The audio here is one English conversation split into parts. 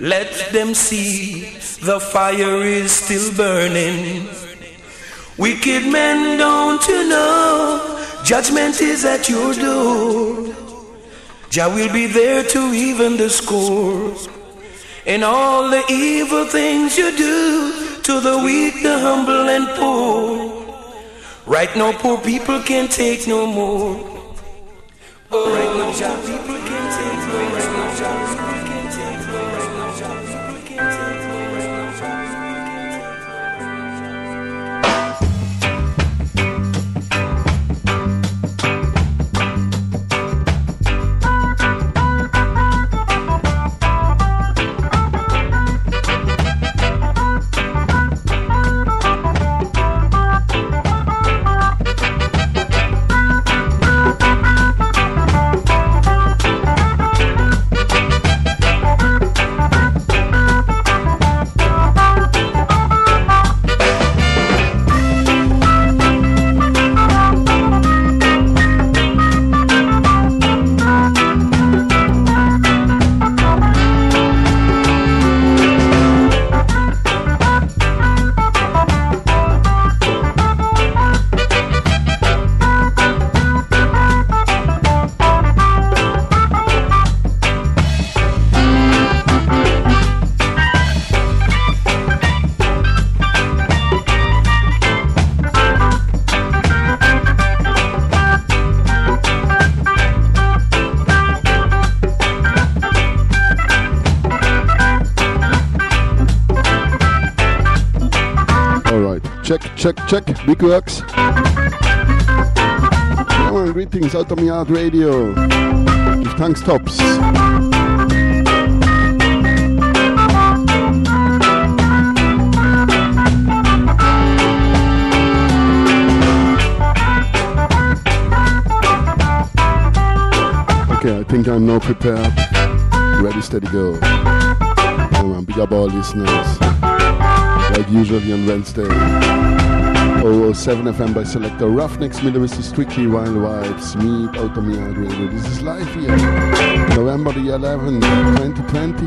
Let them see the fire is still burning. Wicked men, don't you know? Judgment is at your door. Jah will be there to even the score. And all the evil things you do to the weak, the humble, and poor. Right now, poor people can't take no more. Oh, right now, Jah people can't take no more. Check. Big works. Yeah, man, greetings Outta Mi Yard radio. Give thanks, tops. Okay, I think I'm now prepared. Ready, steady, go. Man, big up all listeners like usually on Wednesday. 007 FM by Selector Roughnecks Millerist is strictly wild vibes. Meet out radio. This is live here. November the 11th, 2020.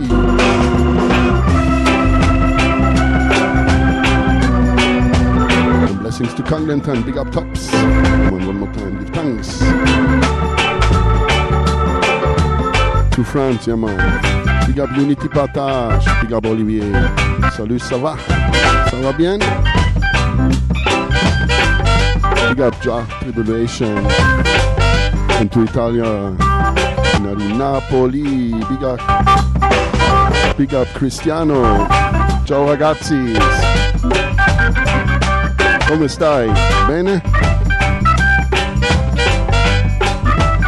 And blessings to Congleton, big up tops. Come on, one more time, give thanks. To France, yeah. Big up Unity Partage, big up Olivier. Salut, ça va? Ça va bien? Big up Ja Tribulation. And to Italia. Nari Napoli. Big up. Big up Cristiano. Ciao ragazzi. Come stai? Bene?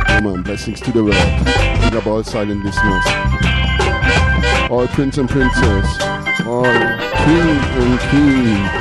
Come on, blessings to the world. Big up all silent listeners. All prince and princess. All king and queen.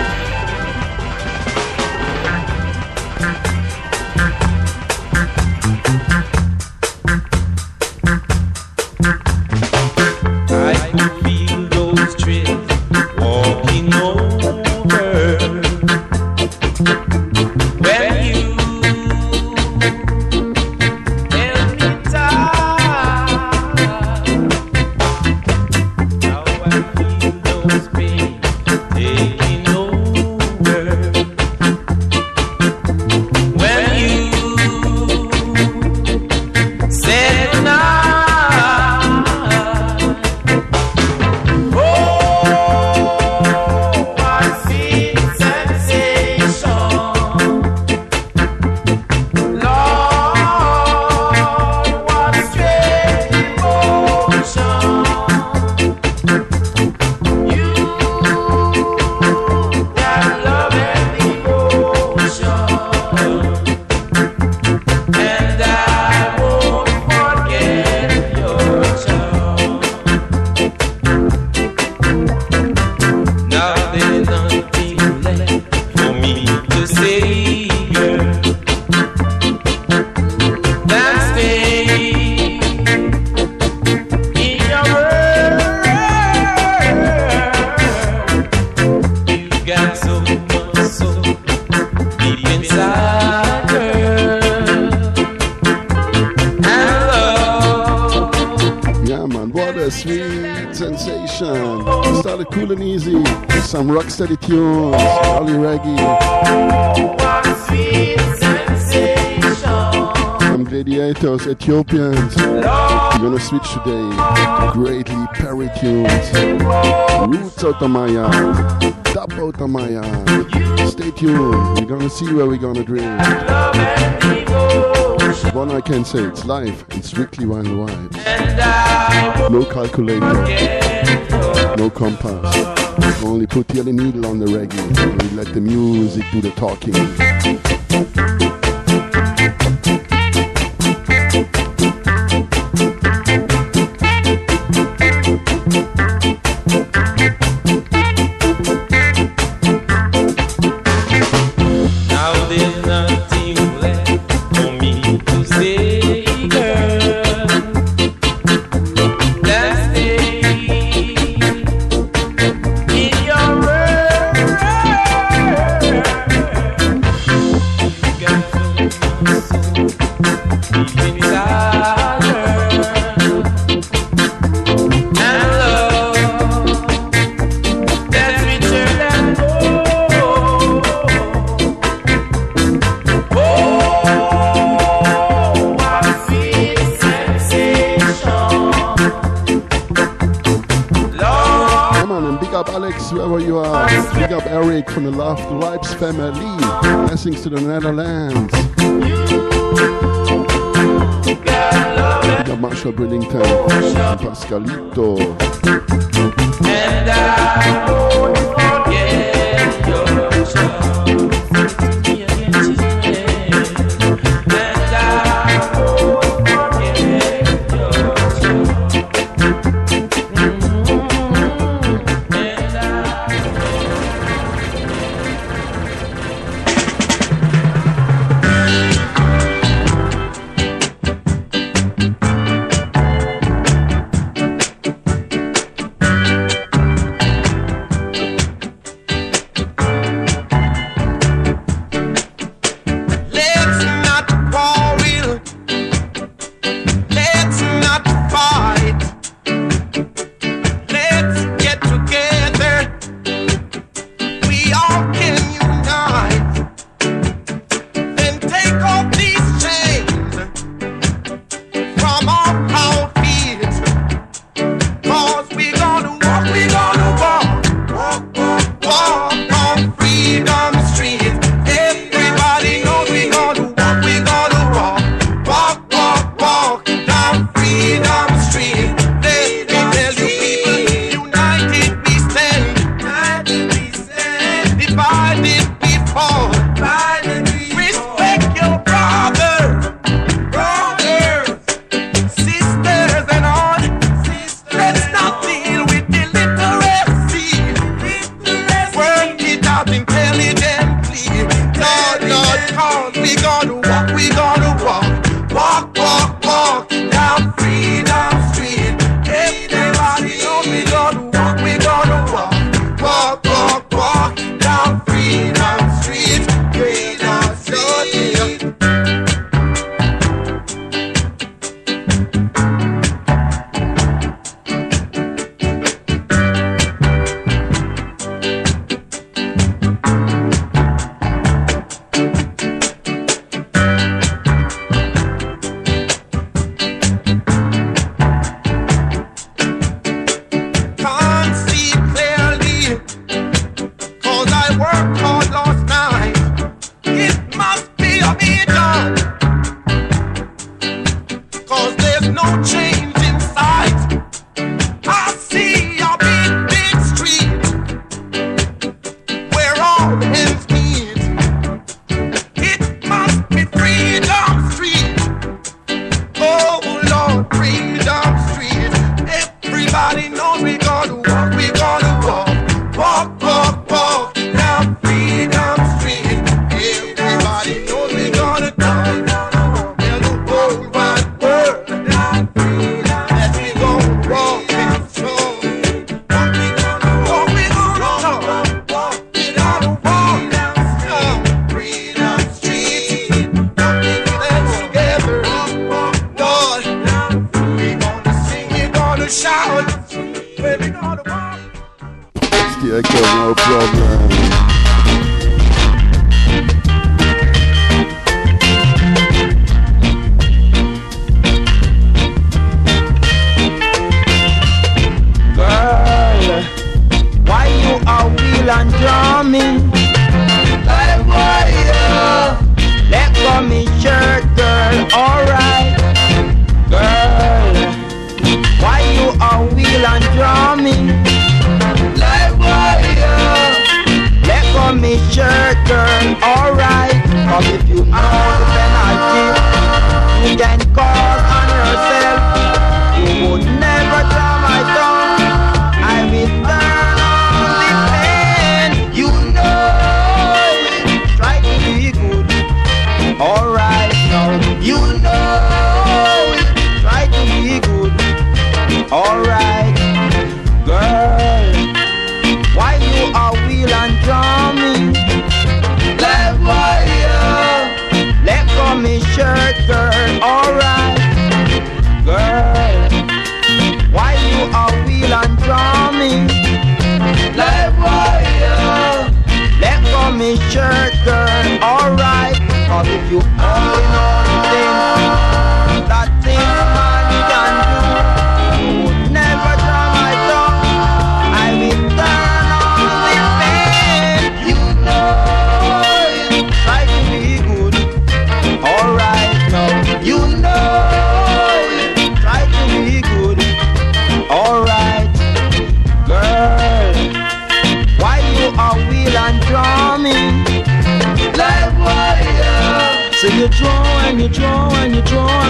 Rock steady tunes. Early reggae. Some gladiators, Ethiopians. We're gonna switch today to greatly Perry tunes. Roots out. Out of my. Stay tuned. We're gonna see where we're gonna drink. One I can say, it's live and strictly wild vibes. No calculator, no compass. Only put the needle on the reggae let the music do the talking. me, sure, girl, alright. Or if you joy.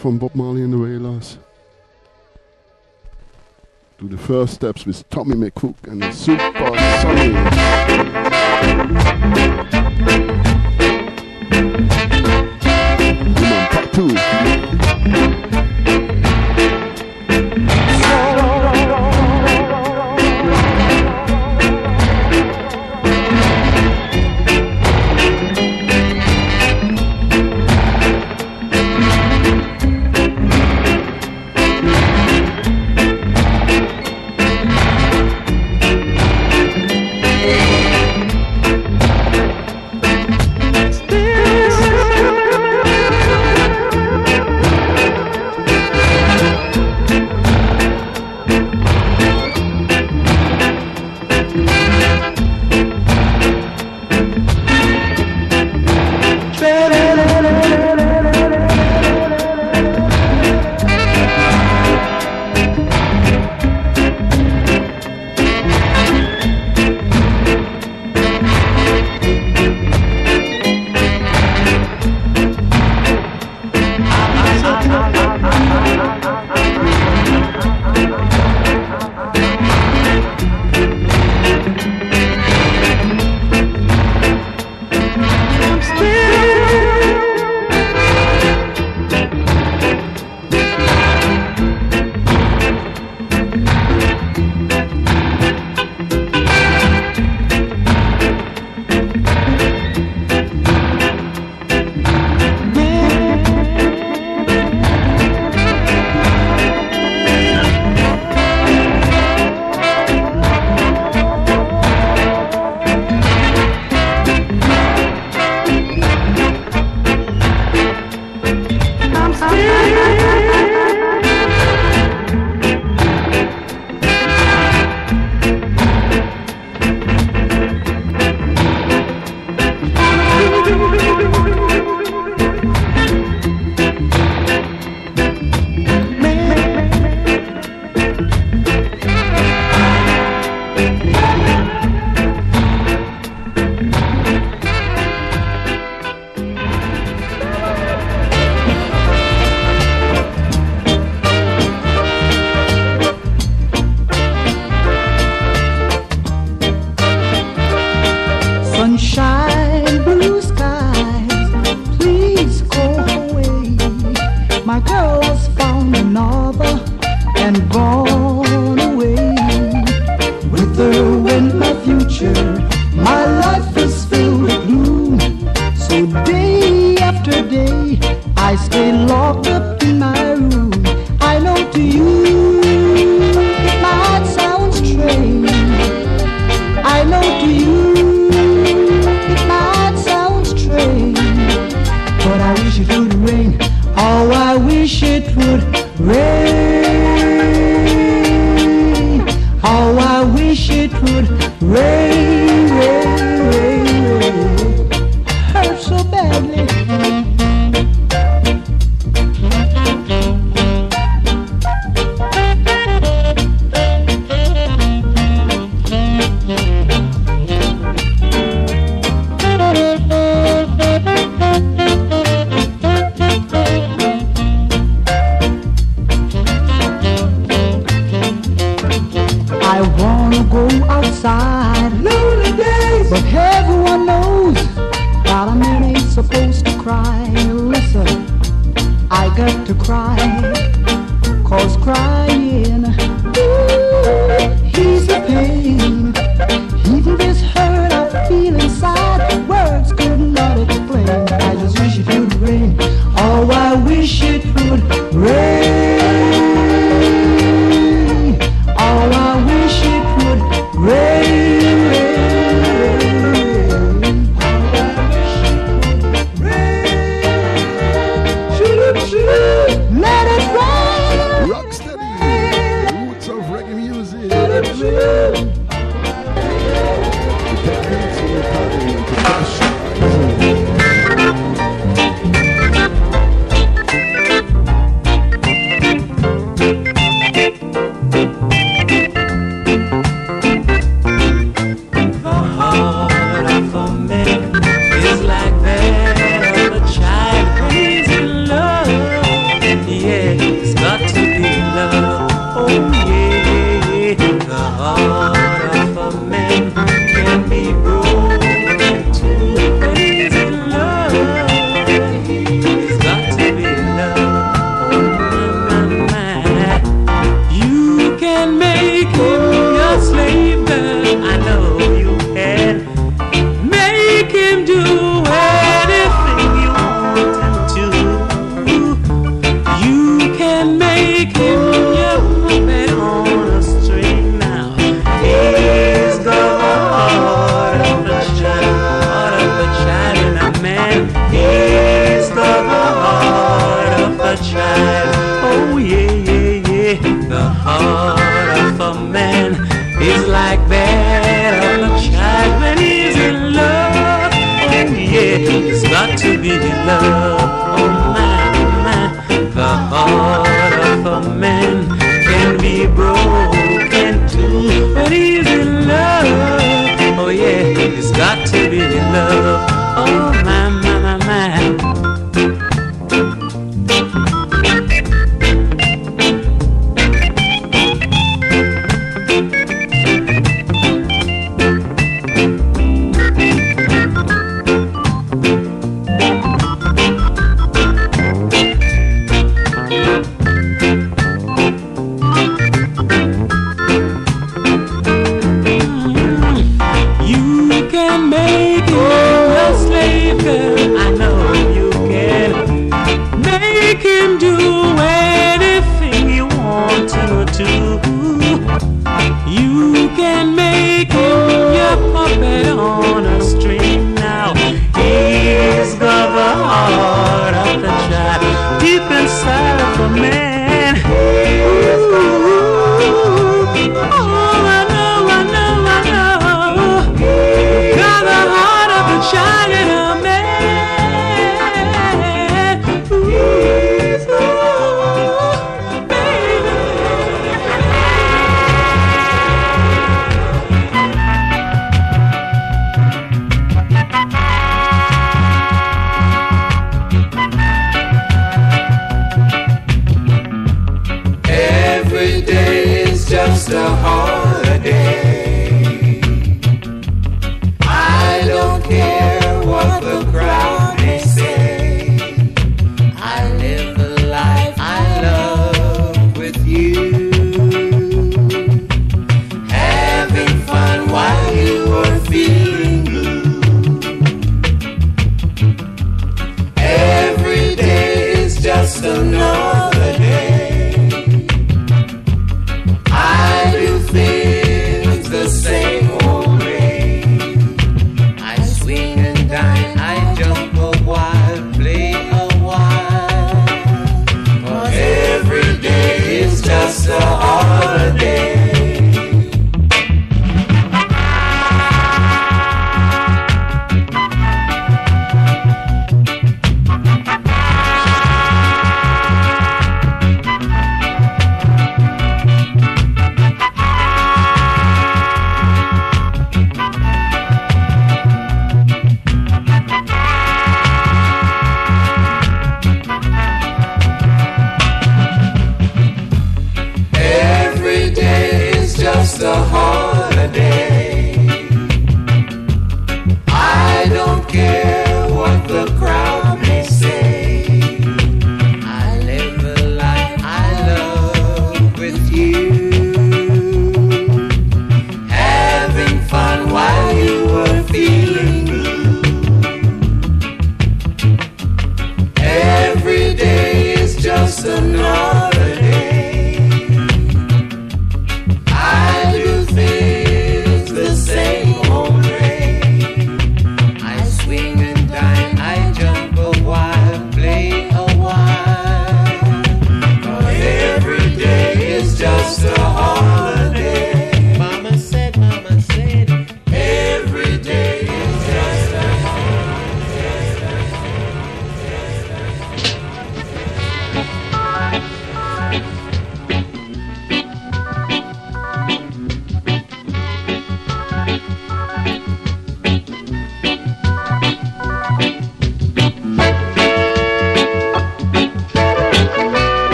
from Bob Marley and the Wailers do the first steps with Tommy McCook and the Supersonics.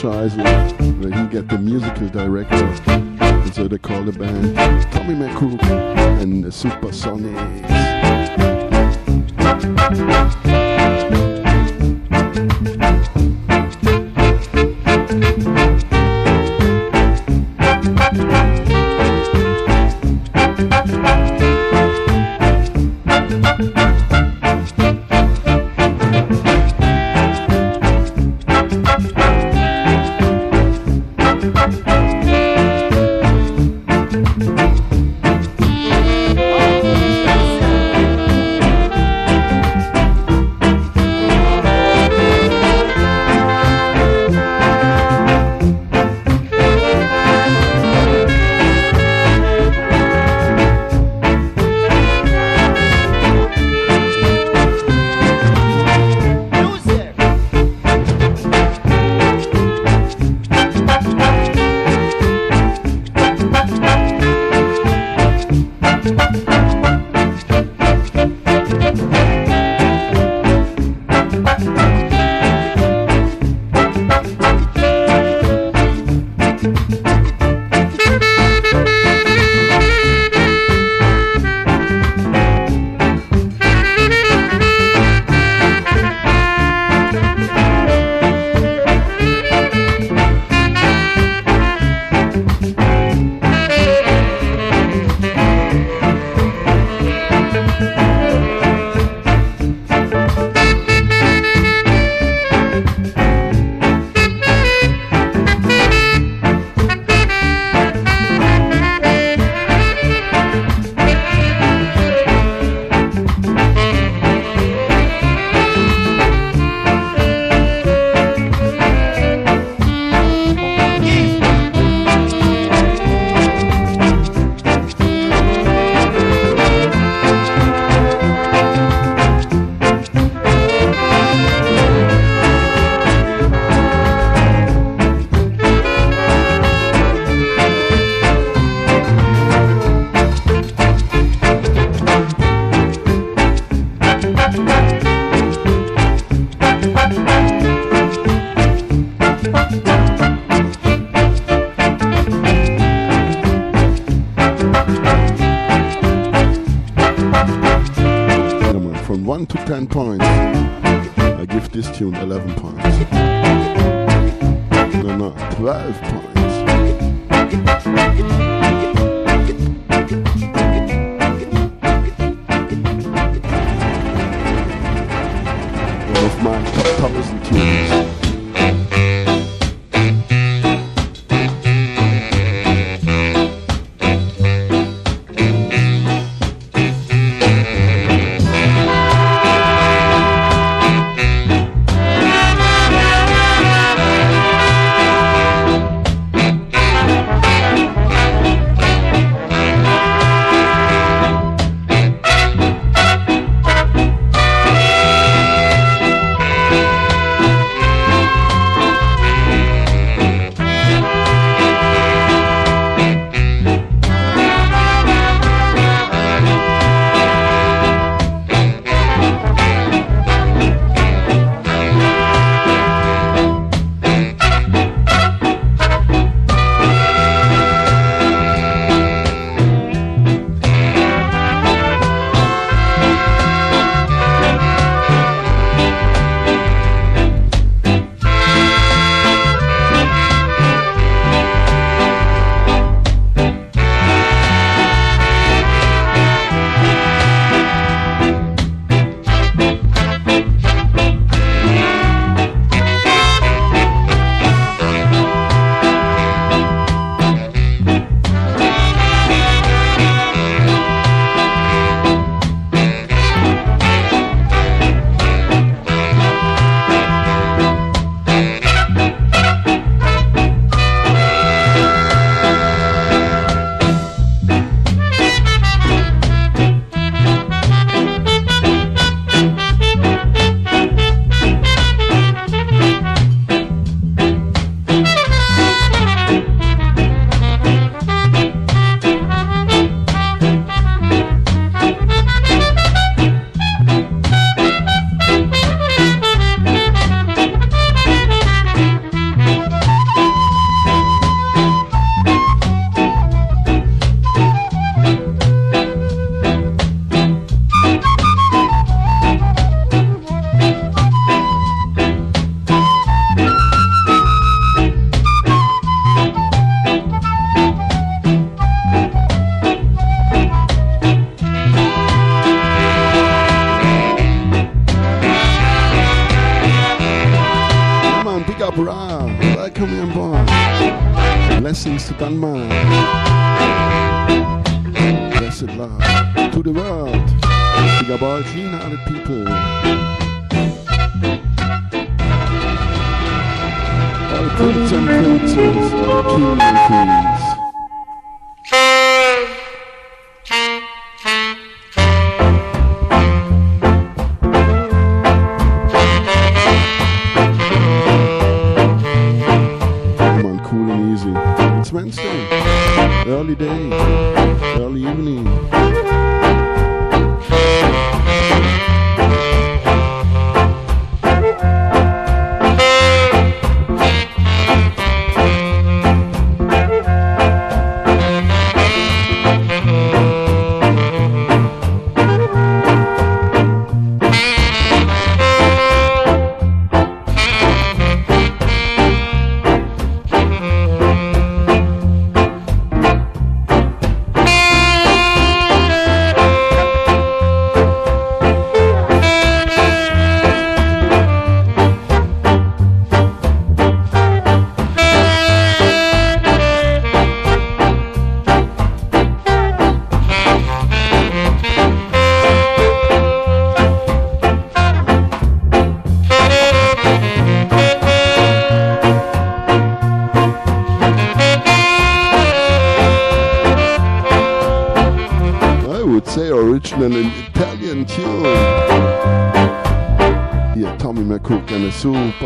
franchises. Where he get the musical director, and so they call the band give this tune 11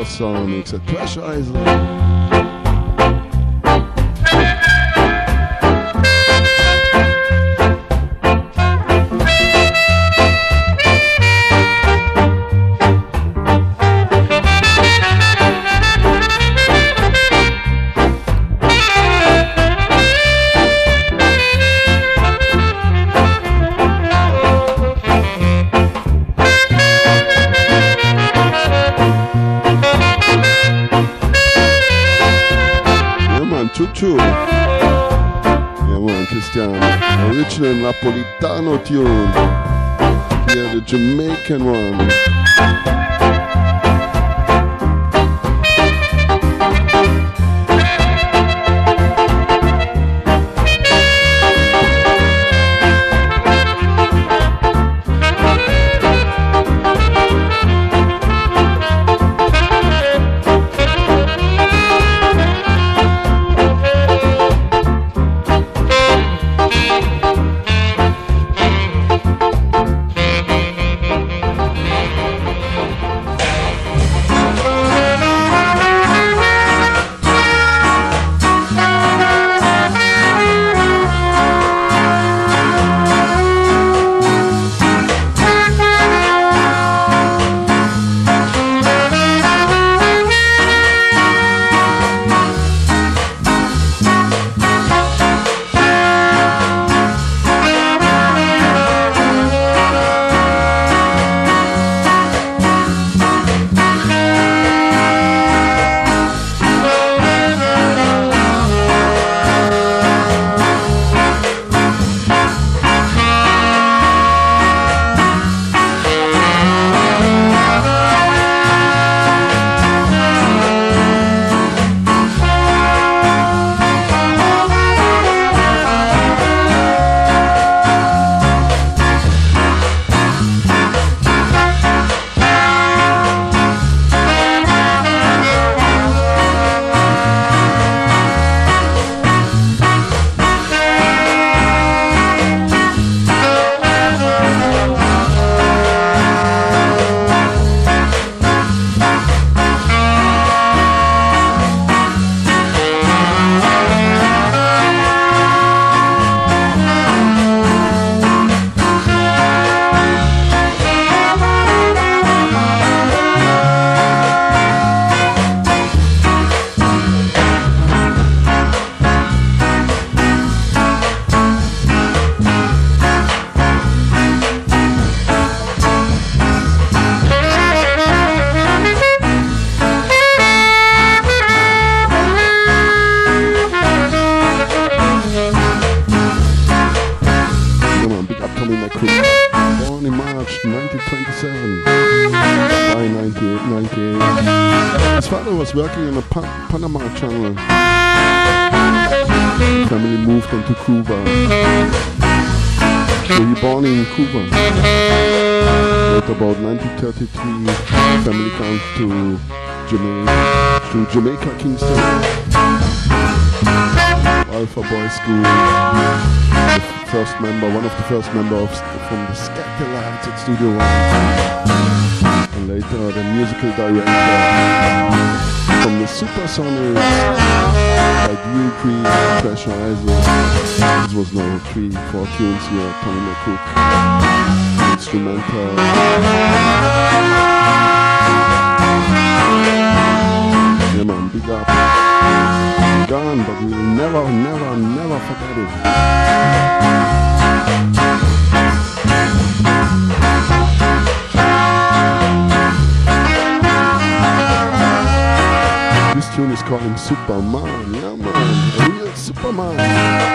Supersonics at Treasure Isle. American one. tunes here, Tommy McCook, instrumental. Yeah man, big up. Gone, but we'll never, never, never forget it. This tune is called him Superman. Yeah, man. Real Superman.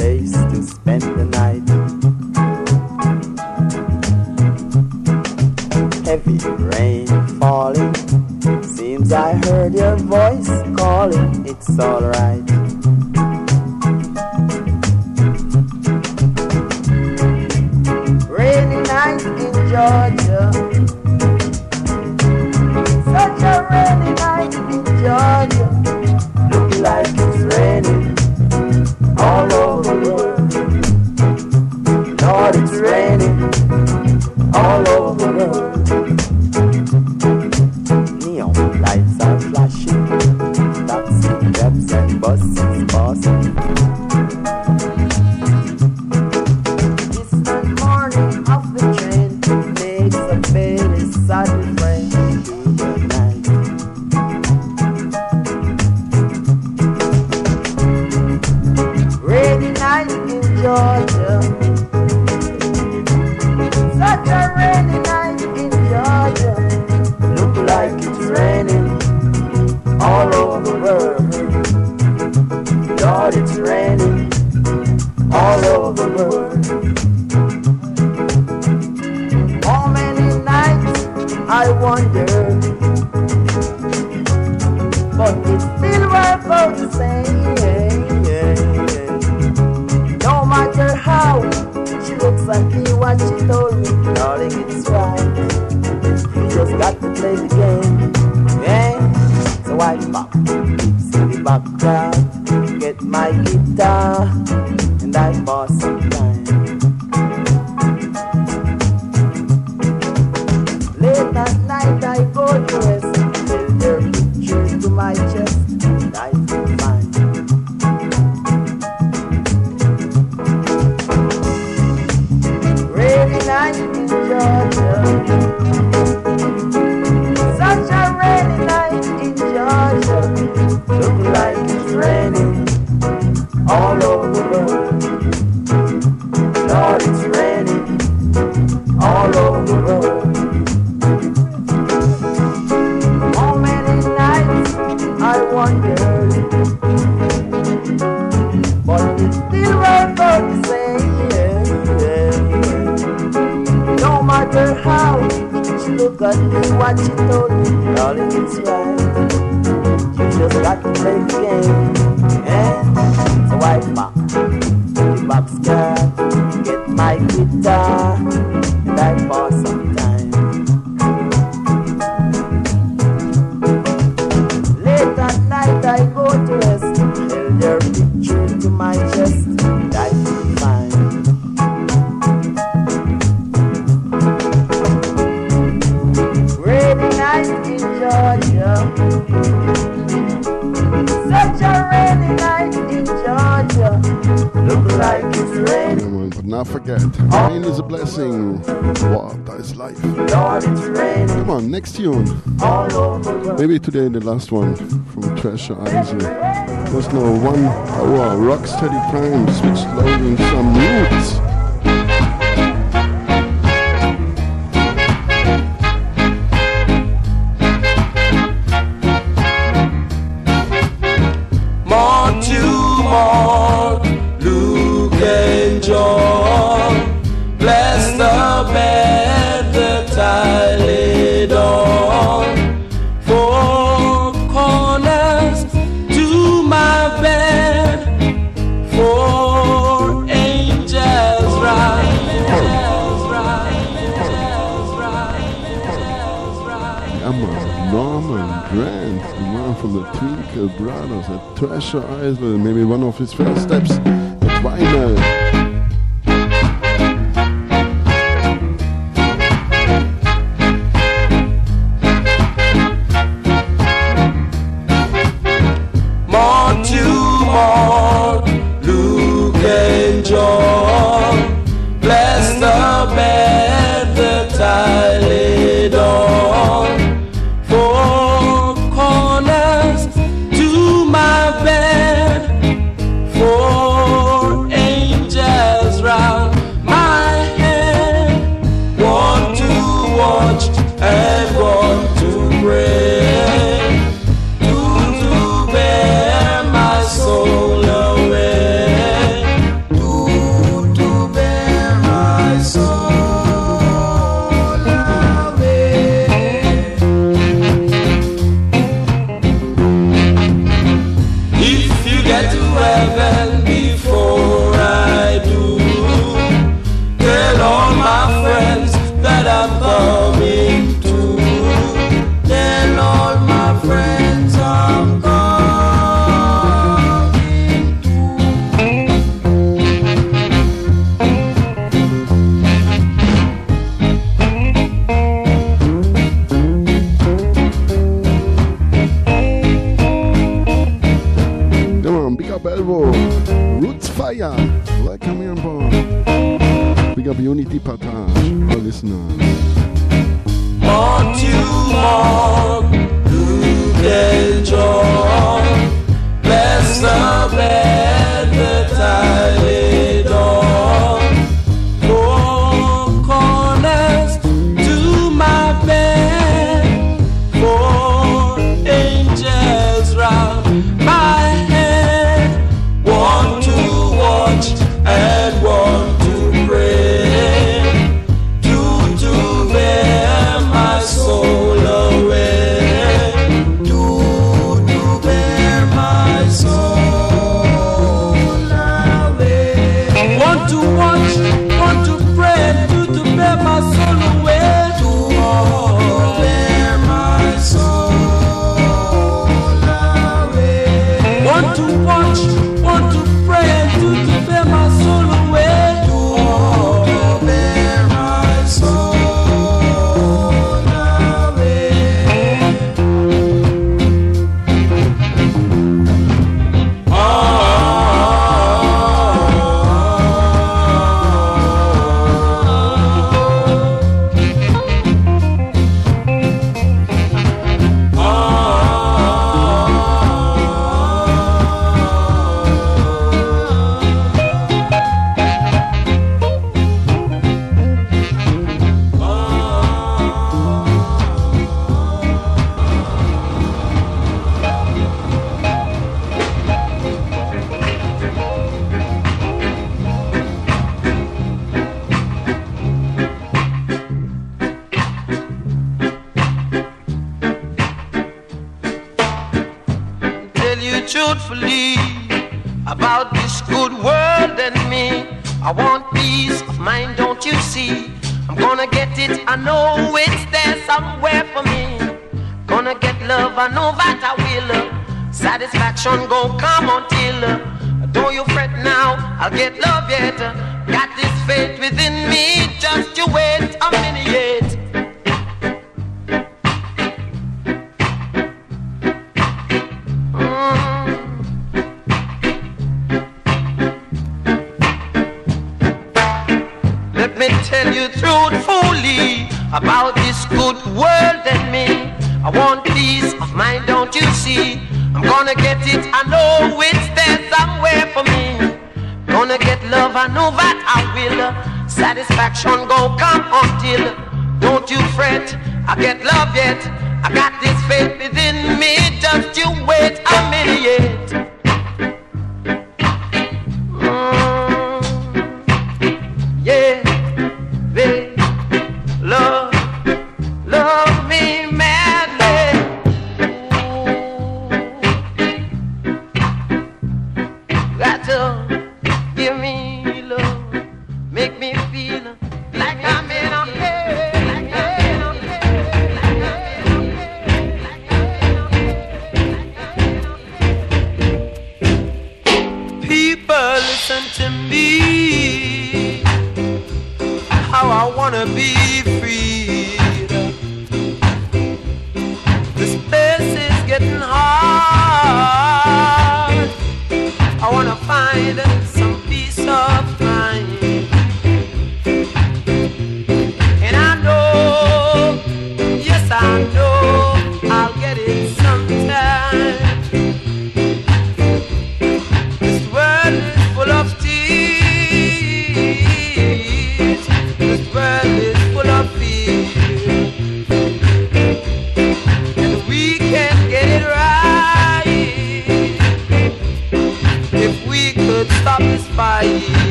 today the last one from Treasure Isle. Was no one hour rocksteady prime, switch loading some roots.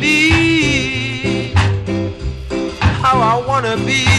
be how I wanna be.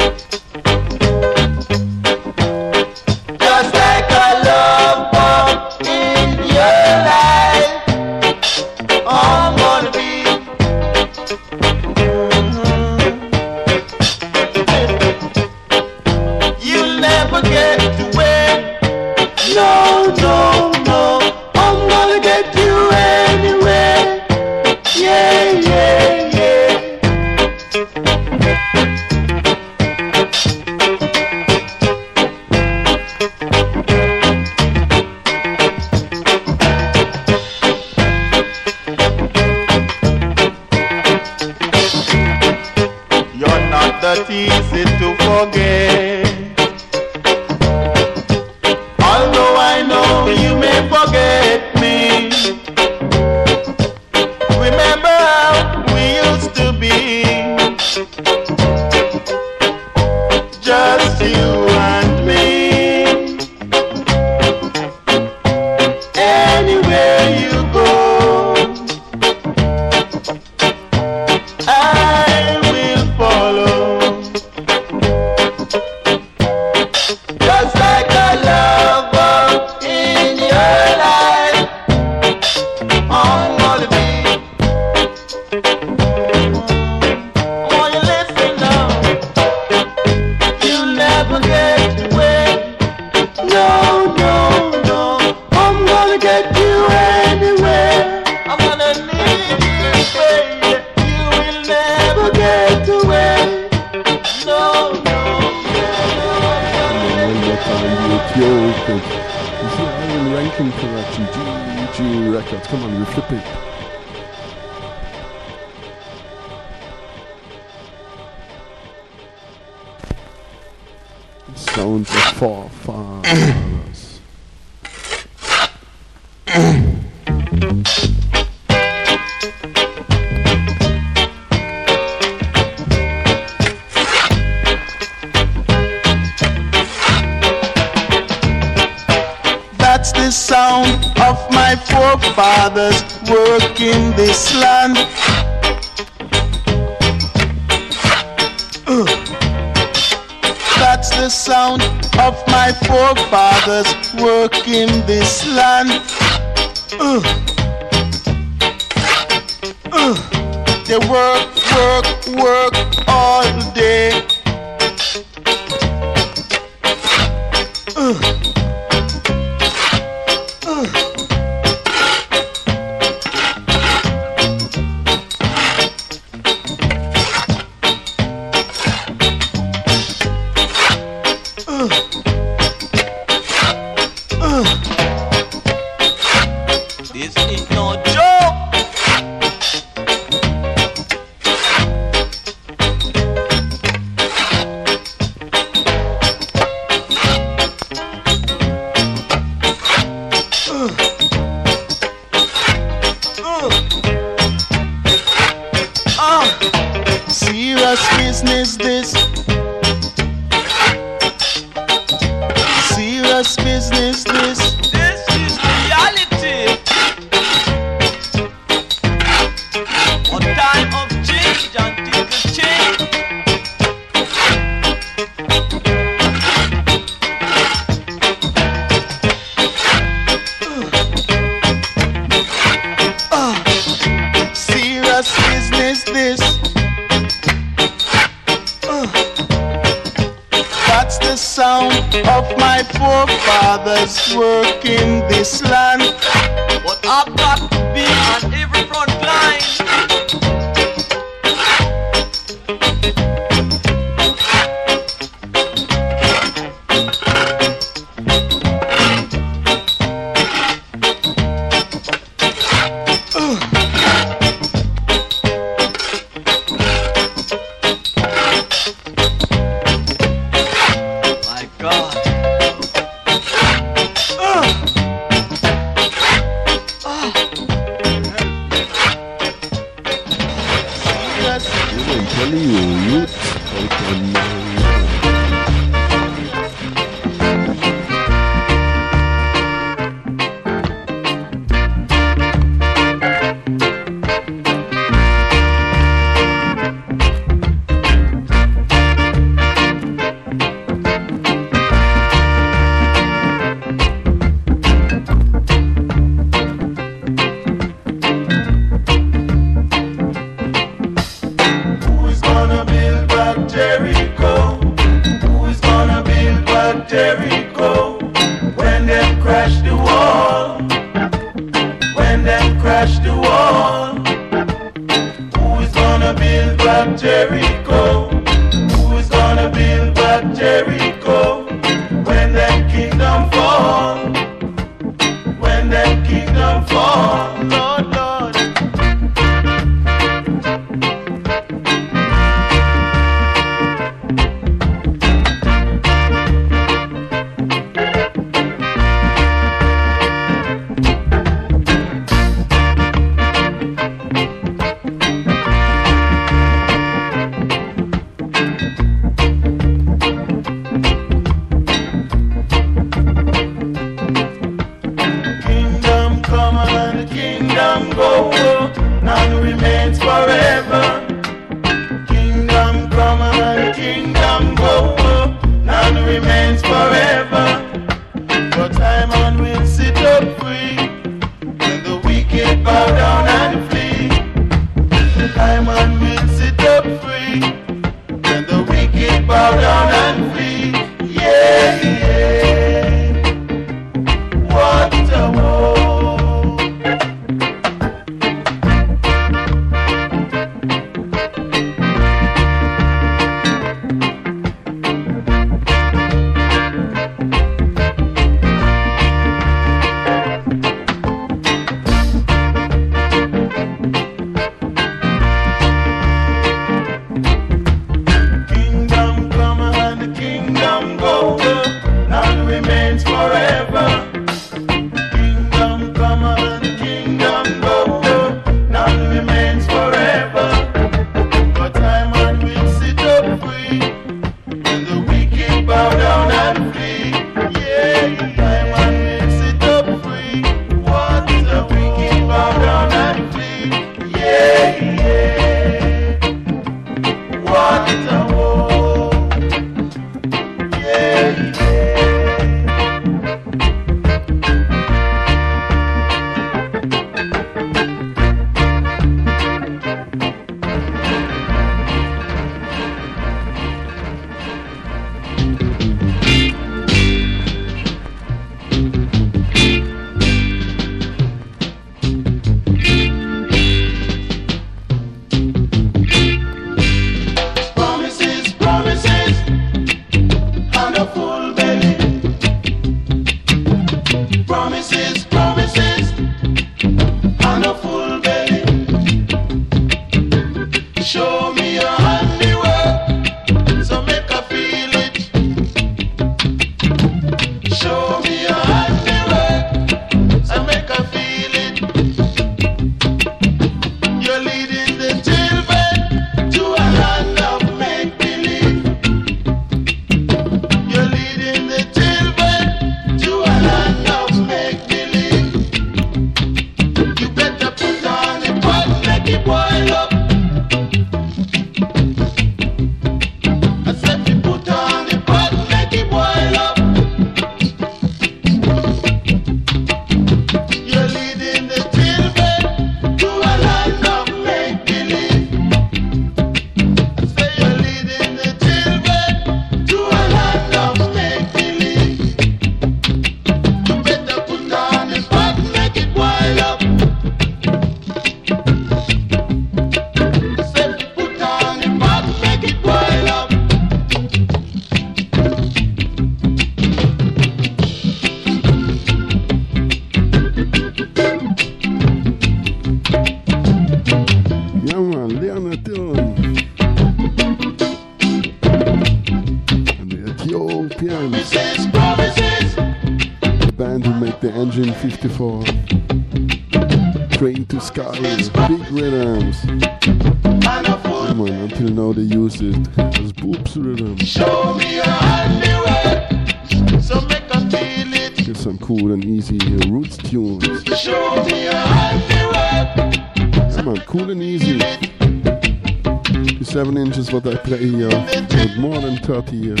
is wat wij here. jou. More than 30 years.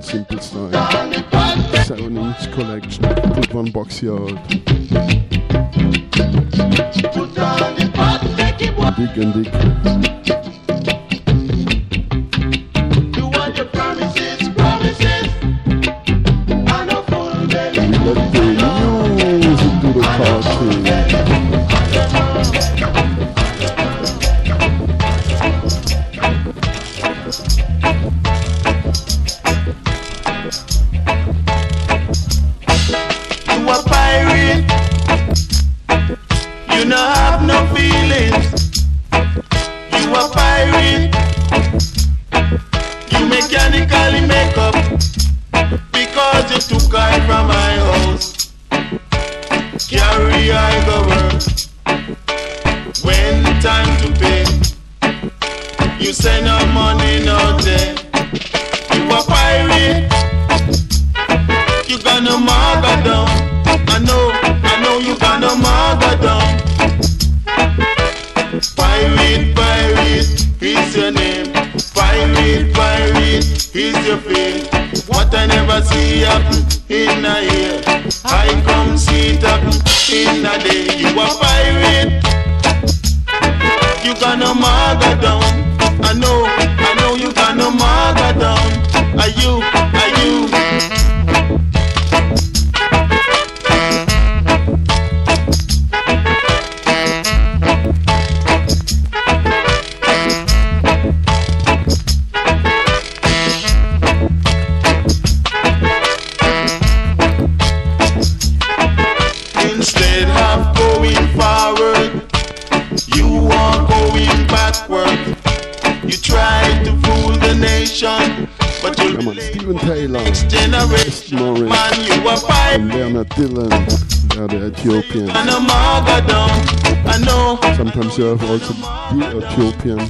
Simple style. Put one box here out. Put on the make it. Dig and dig. Ethiopian.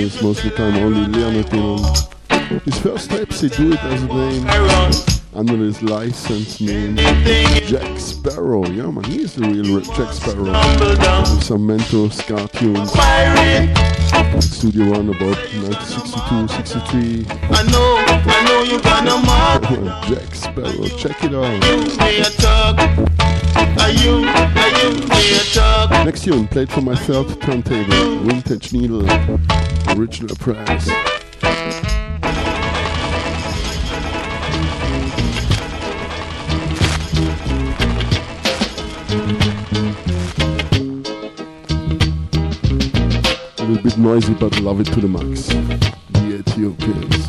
It's most of the time only Leonard Dillon. His first tapes he do it as a name under his license name Jack Sparrow. Yeah man, he is the real Jack Sparrow. With some Mento Ska tunes. Studio One about 1962, 63. I know, I know you gonna mark Jack Sparrow, check it out. Are you, are you near talk? Next tune, played for my third turntable, Vintage Needle, original price. A little bit noisy, but love it to the max. The Ethiopians.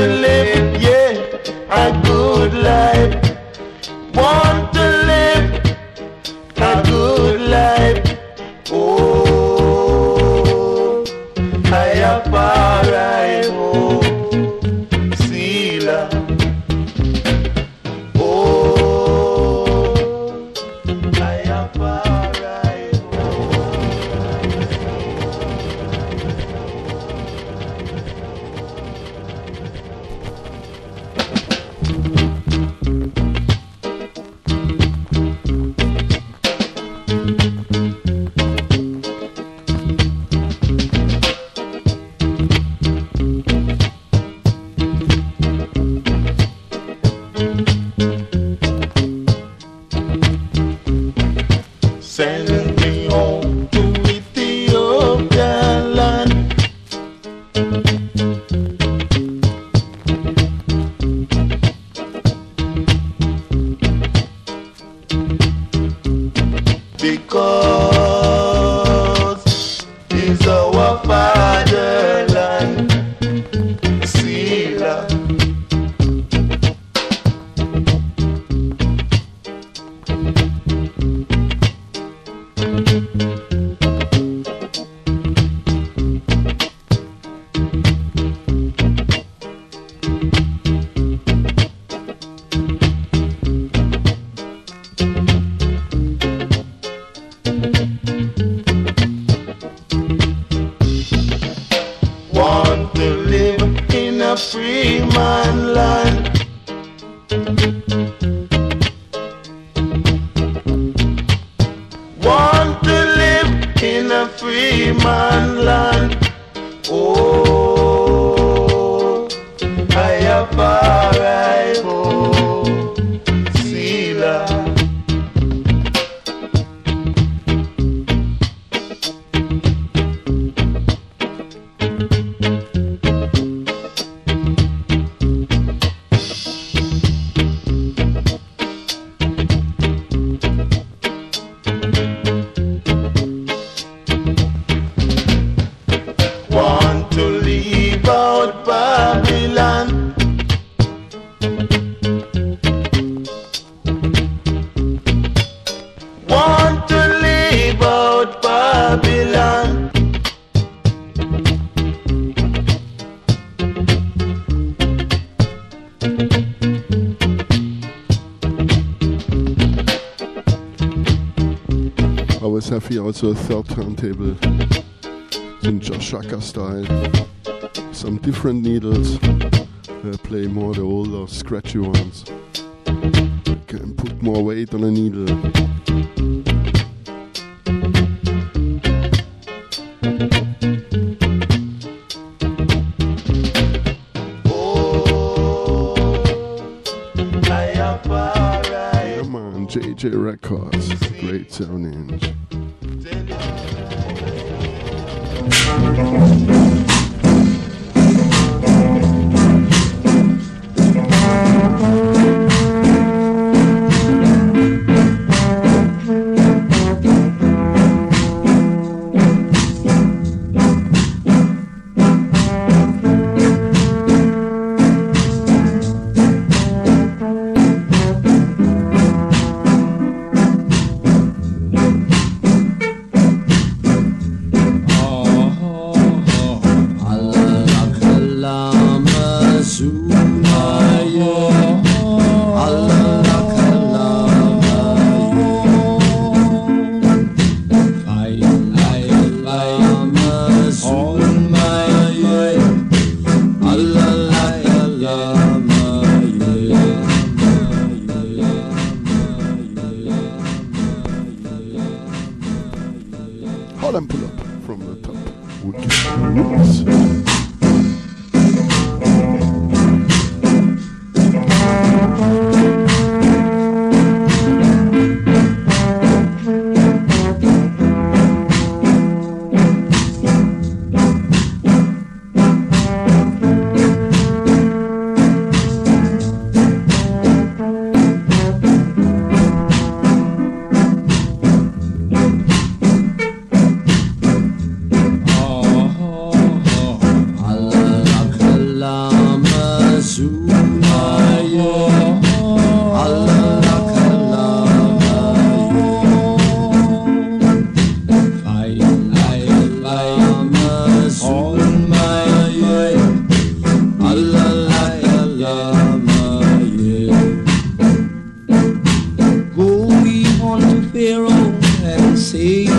should live. scratchy ones. can put more weight on a needle. Uh.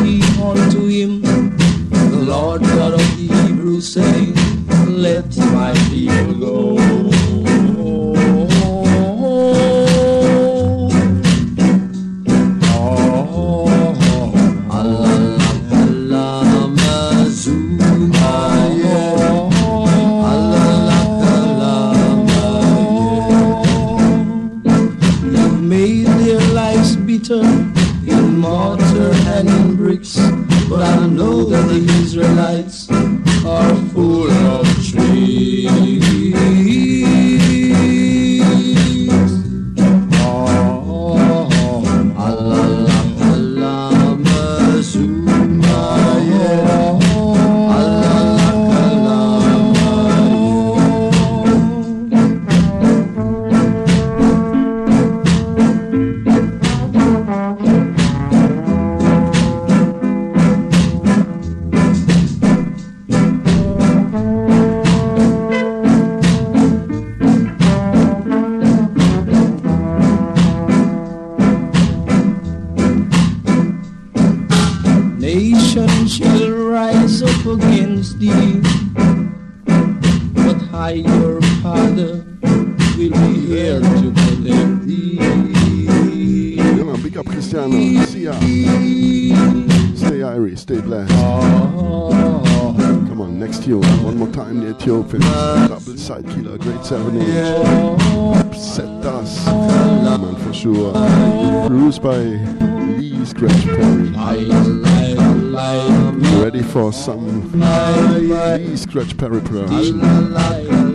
be unto him. The Lord God of the Hebrews saying, Let my people go. Some Scratch production.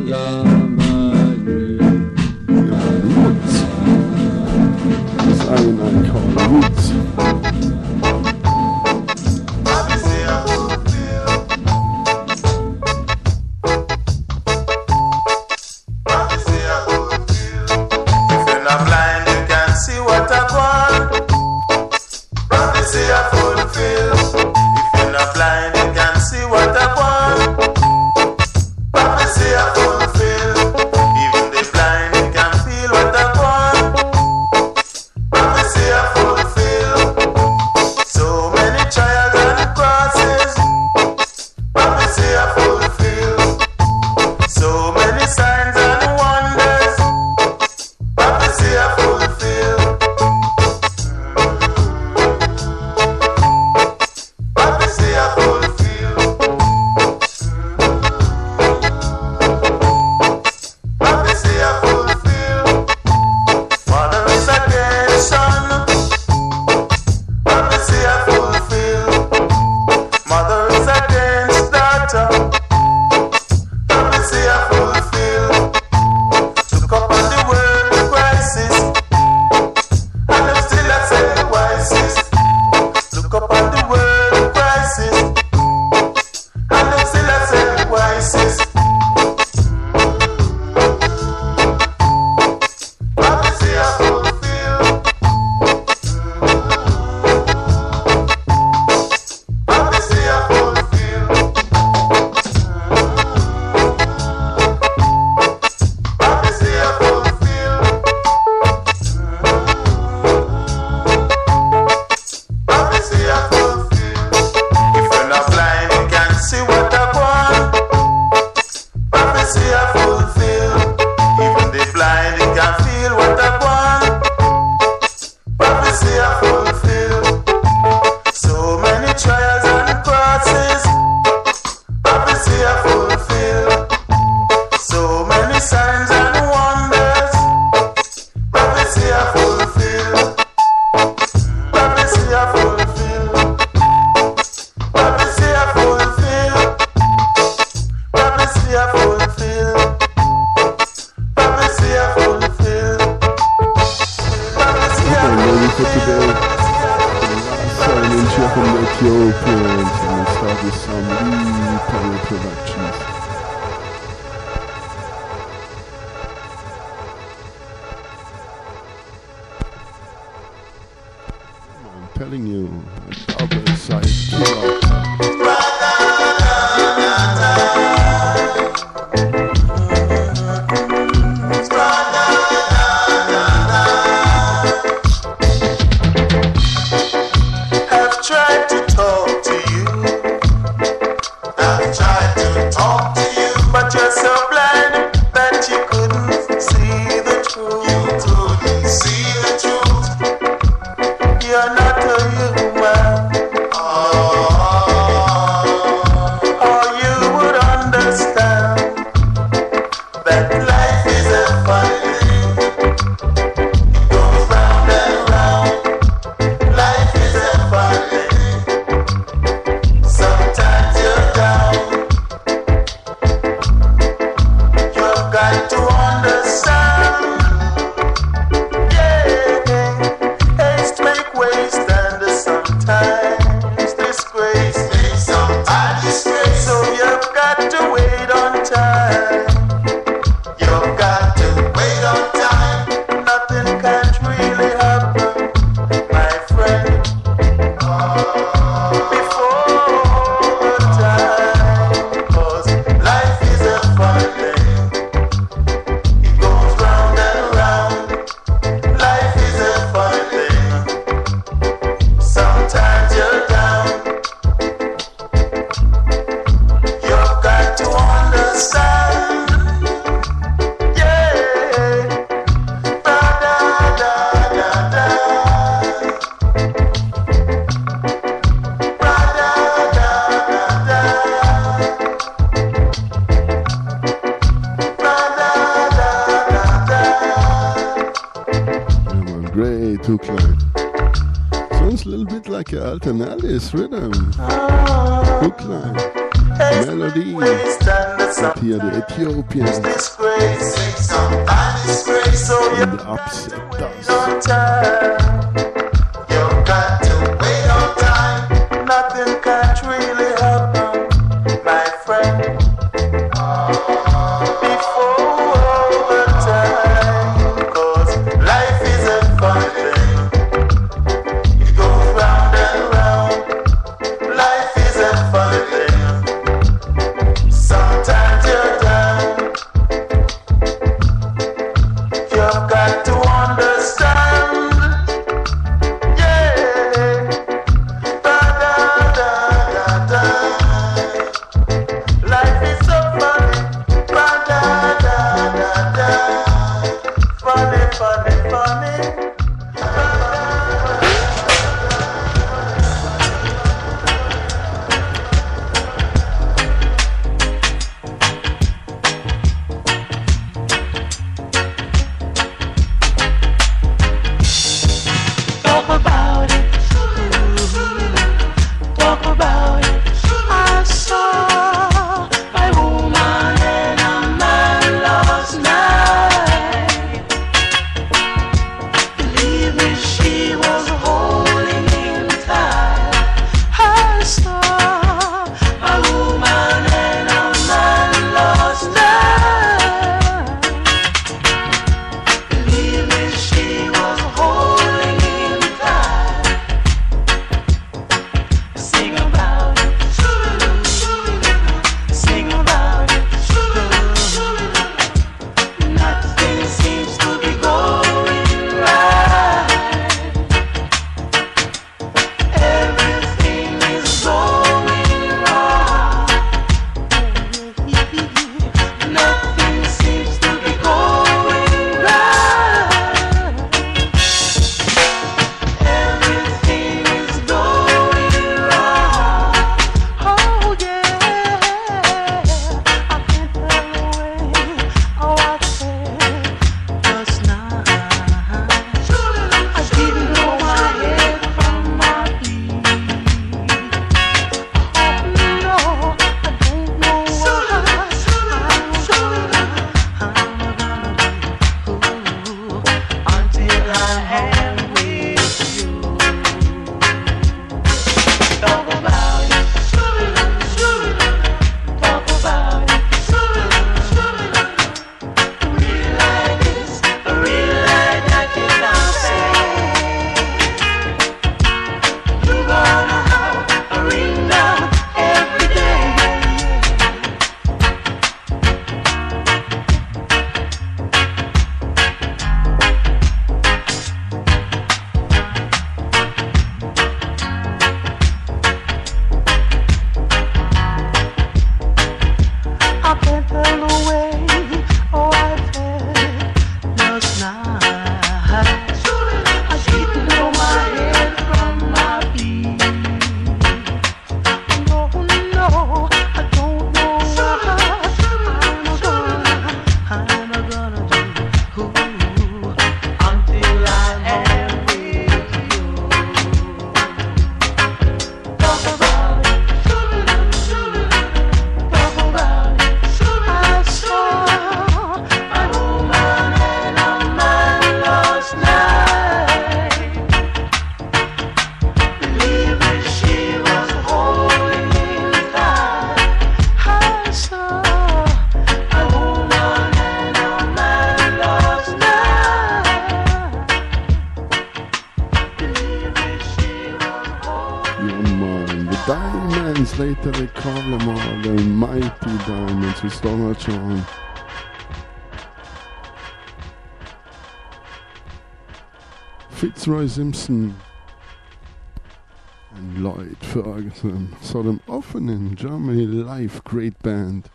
Great band.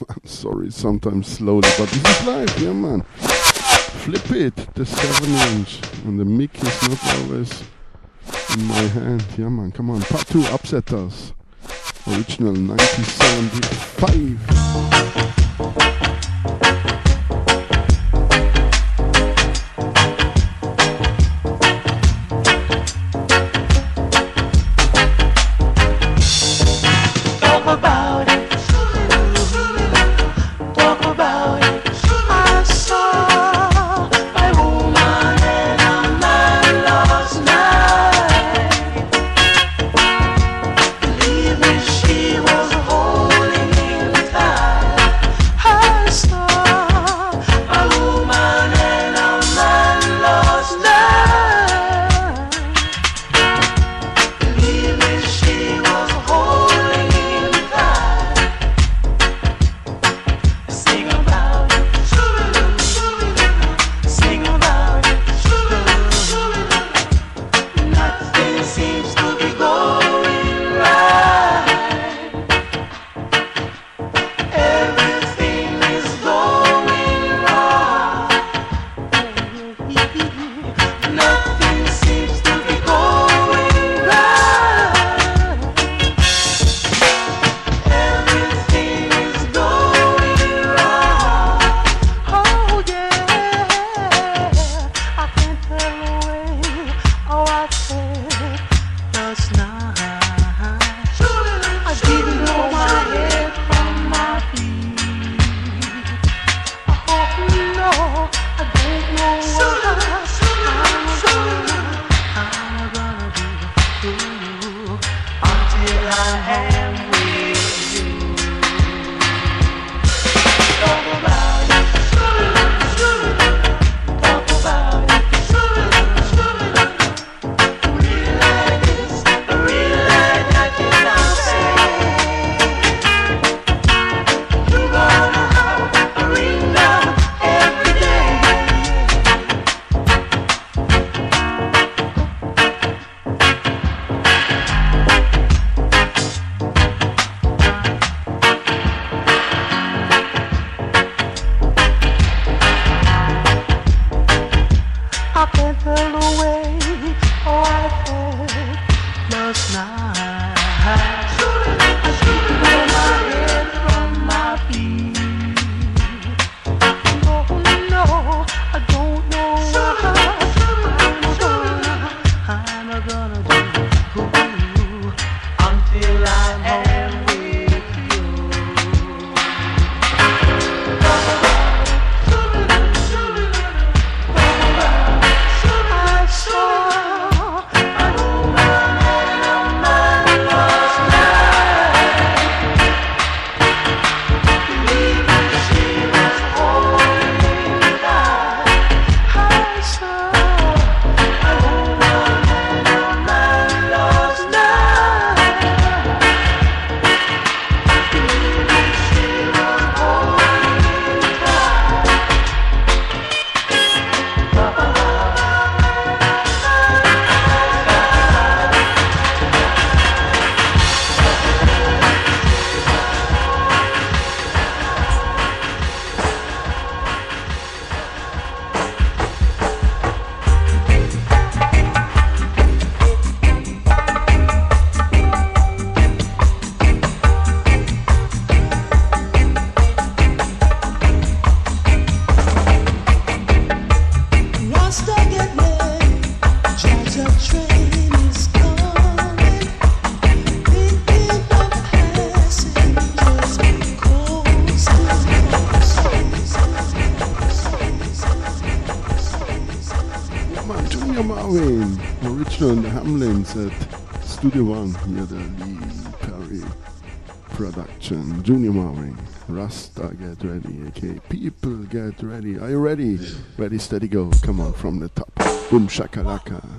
I'm sorry, sometimes slowly, but this is life, yeah man. Flip it, the 7 inch, and the mic is not always in my hand, yeah man, come on. Part 2 Upsetters, original 1975. Studio One der Lee Perry Production. Junior Murvin, Rasta get ready, okay. People get ready. Are you ready? Ready, steady, go. Come on, from the top. Boom shakalaka.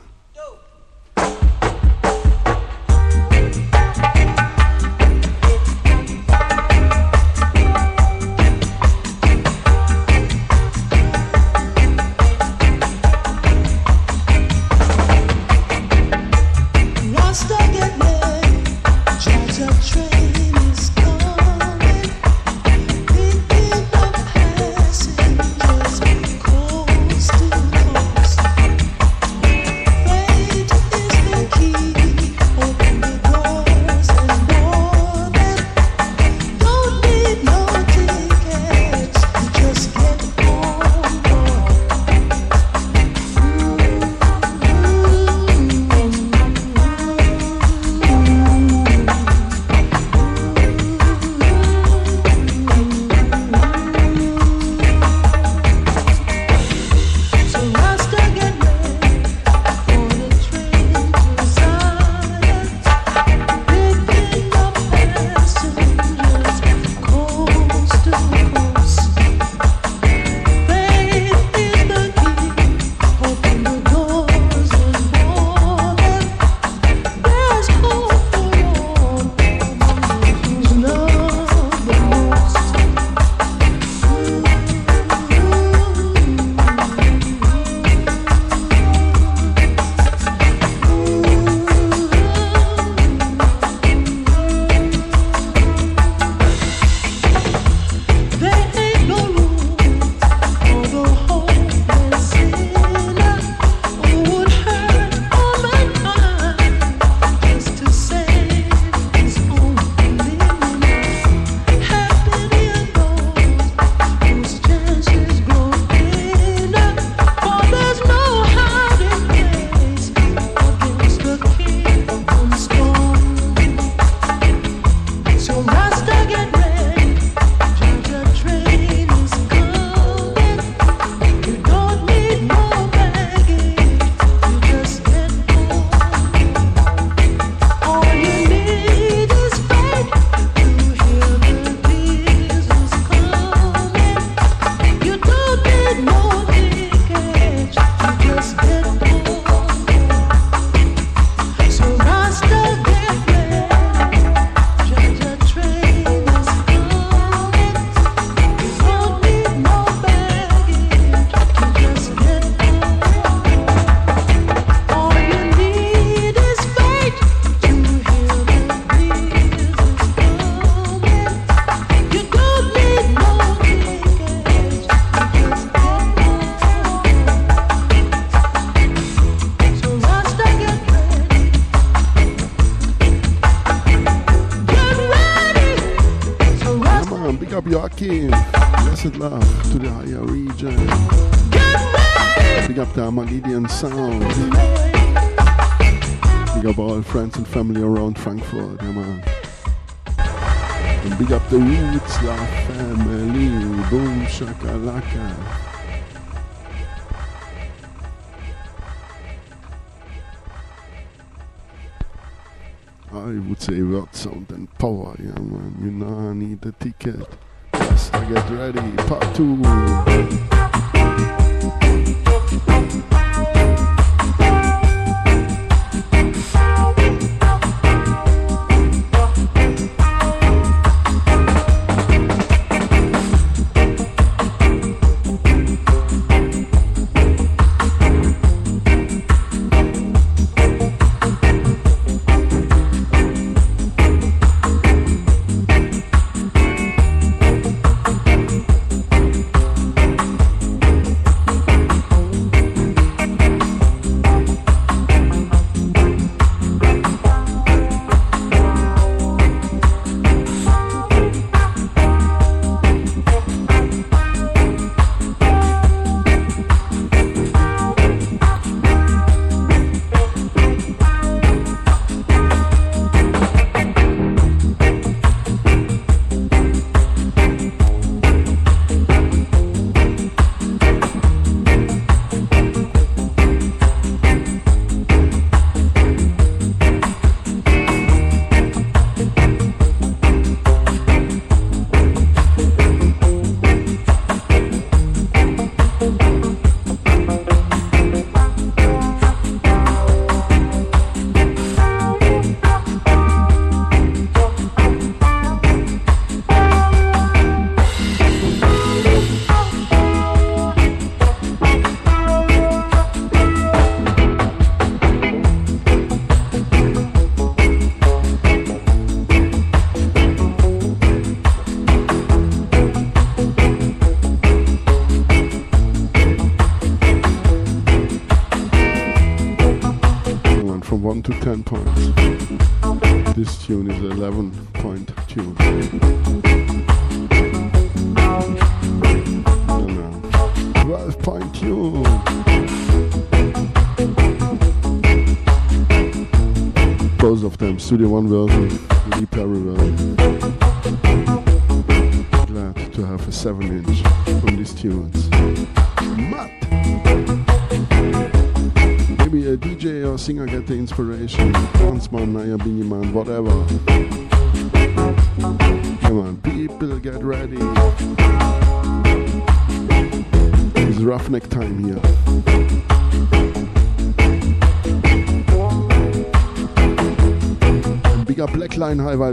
I would say sound and power, yeah man. You know I need the ticket. Yes, I get ready. Part two.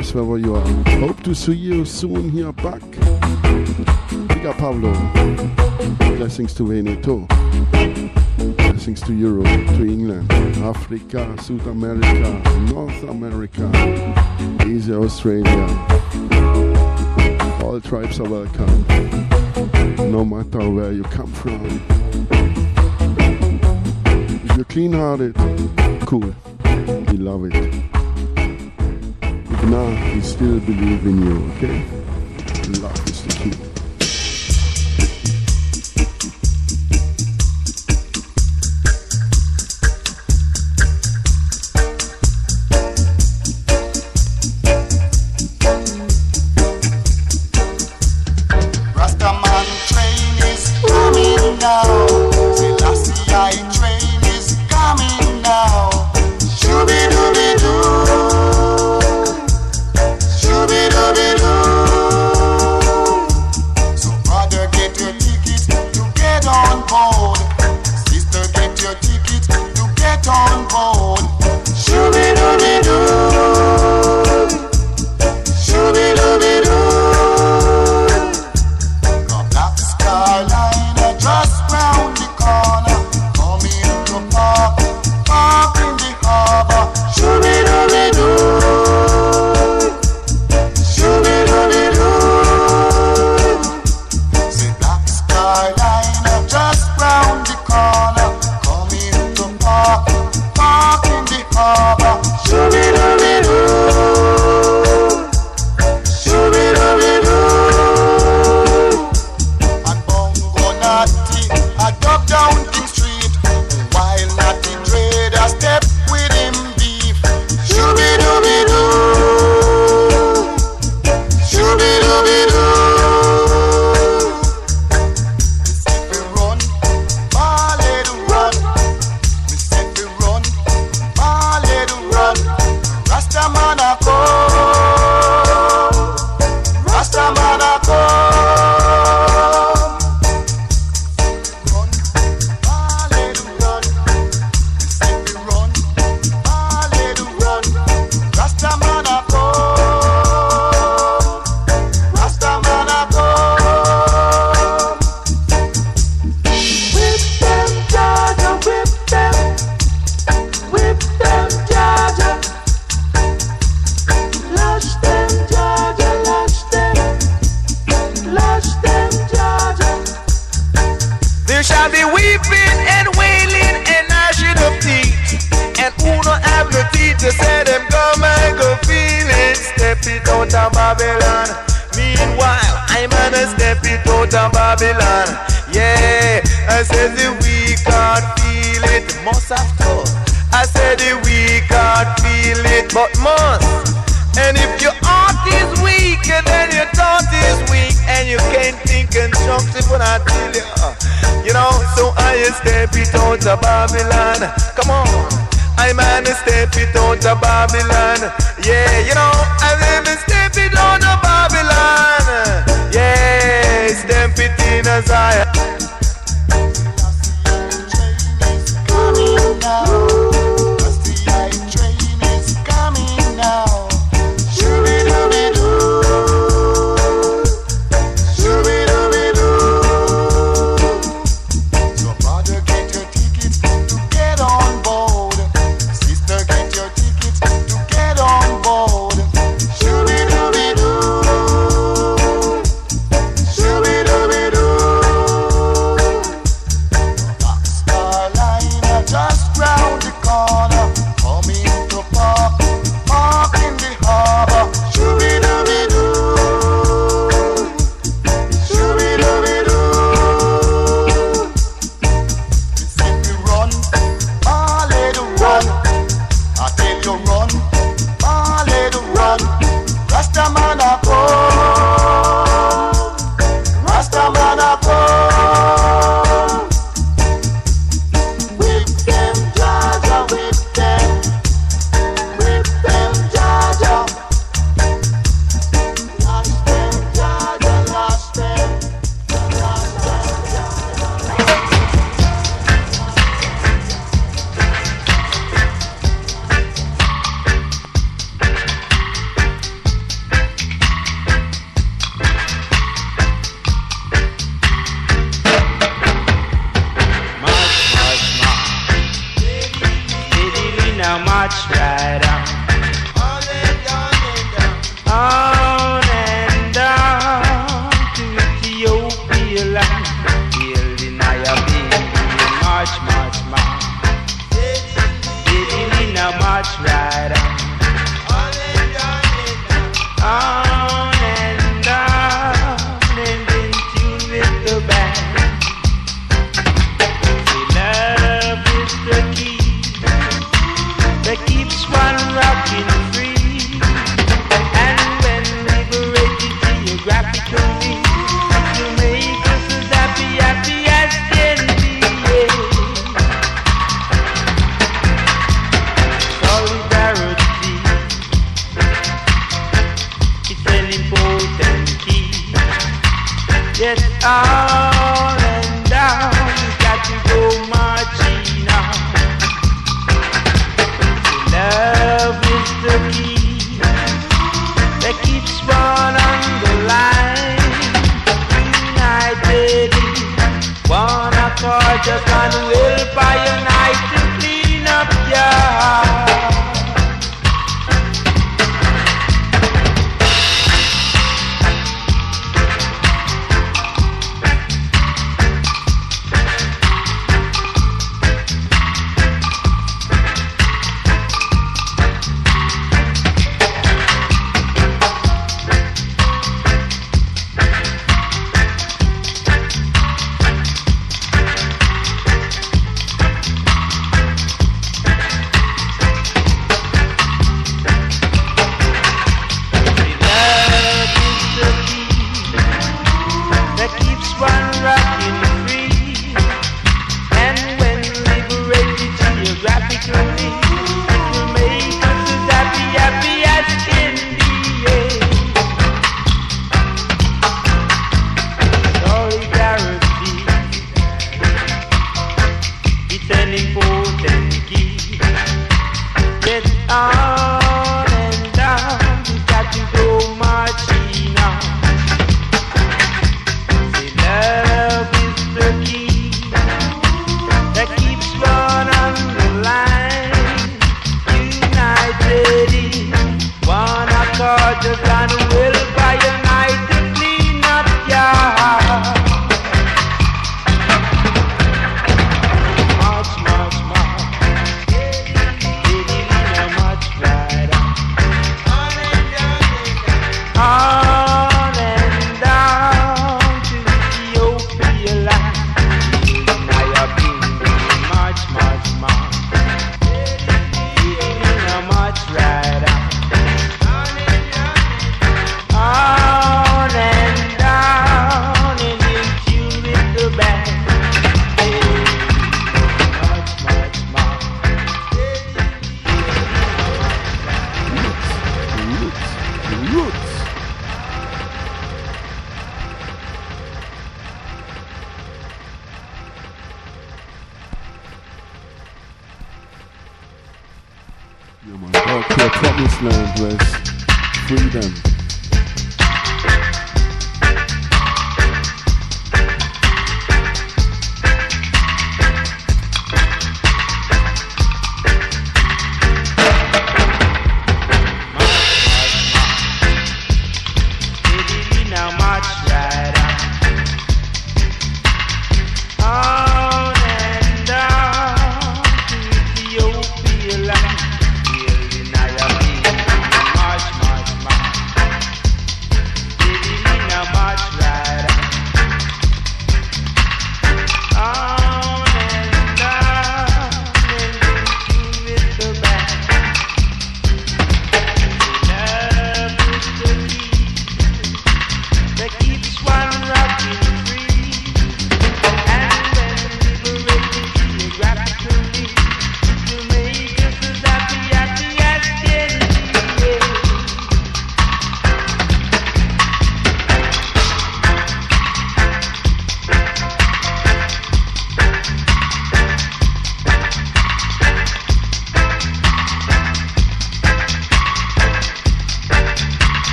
Wherever you are. Hope to see you soon here back. Big up Pablo. Blessings to Veneto. Blessings to Europe, to England, Africa, South America, North America, Asia, Australia. All tribes are welcome, no matter where you come from. If you're clean hearted, cool. We love it now we still believe in you, okay? out.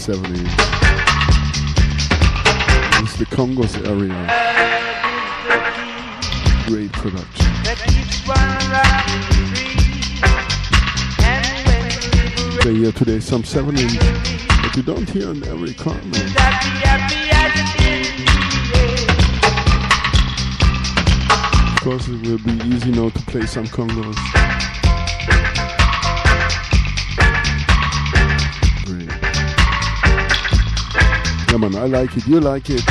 1970s. It's the Congo's area. Great production. They hear today some 70s that you don't hear on every continent. Of course, it will be easy now to play some Congos. Like it. You like it.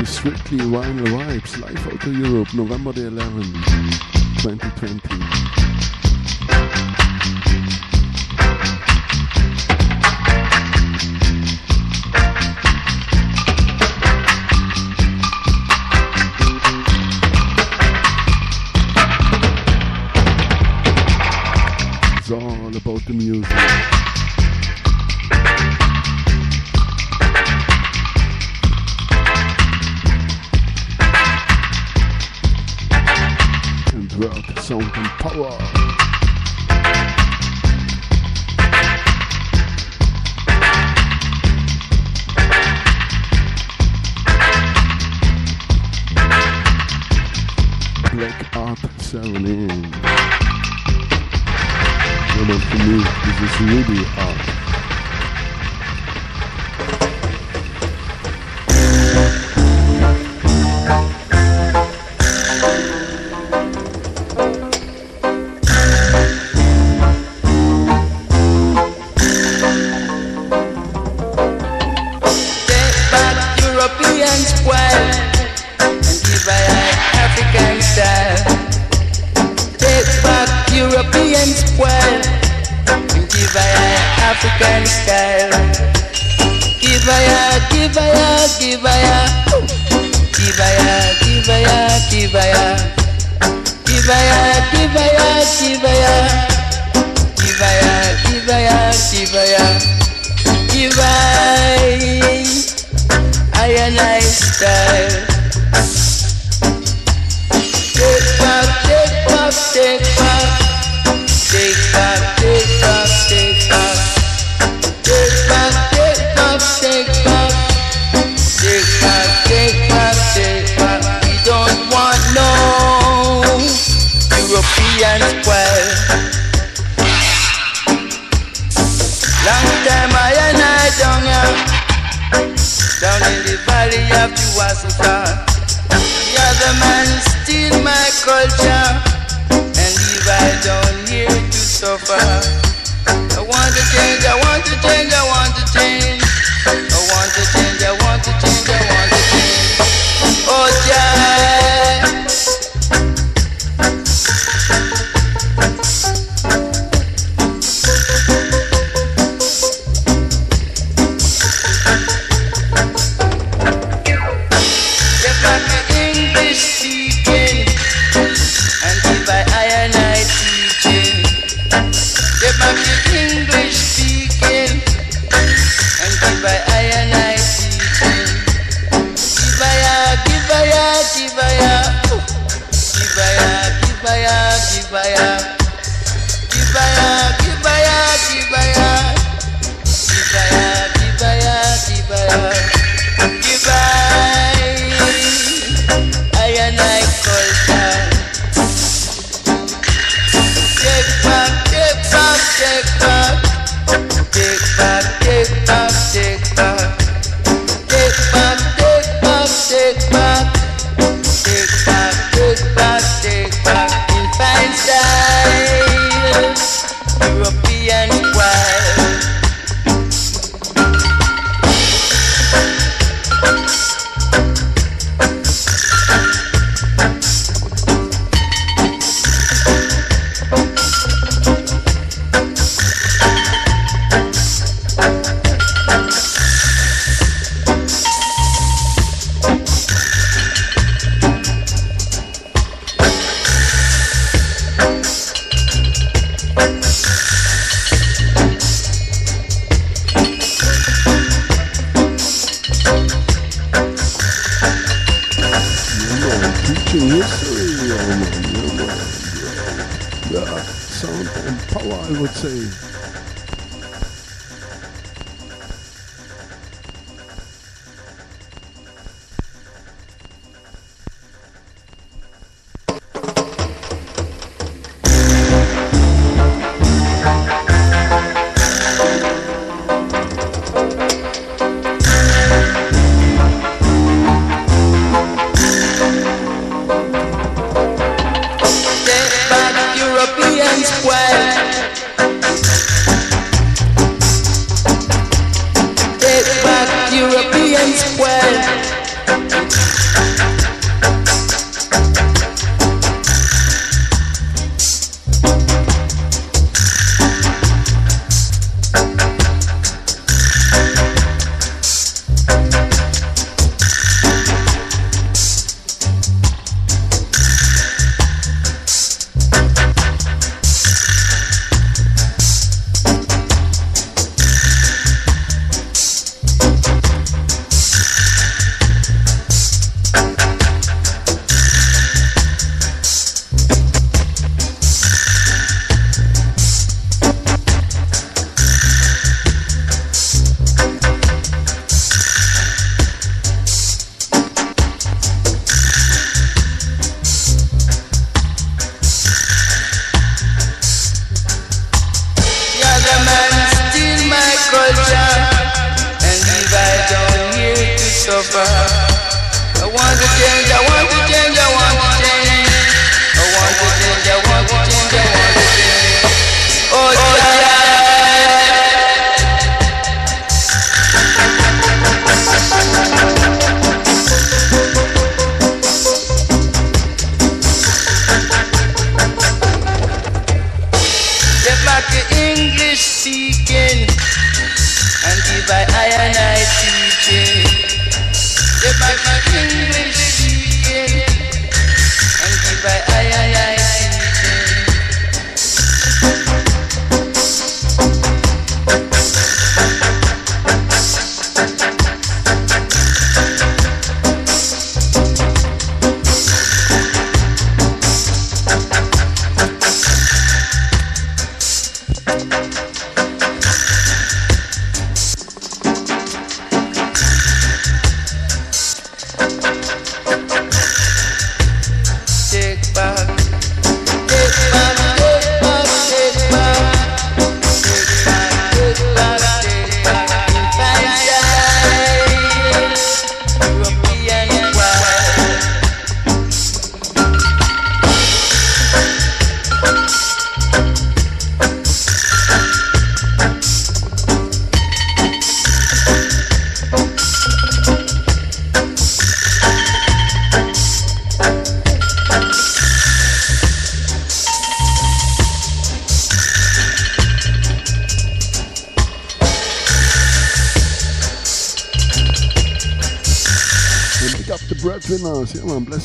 It's strictly Vinyl Vibes, live out to Europe, November the 11th, 2020.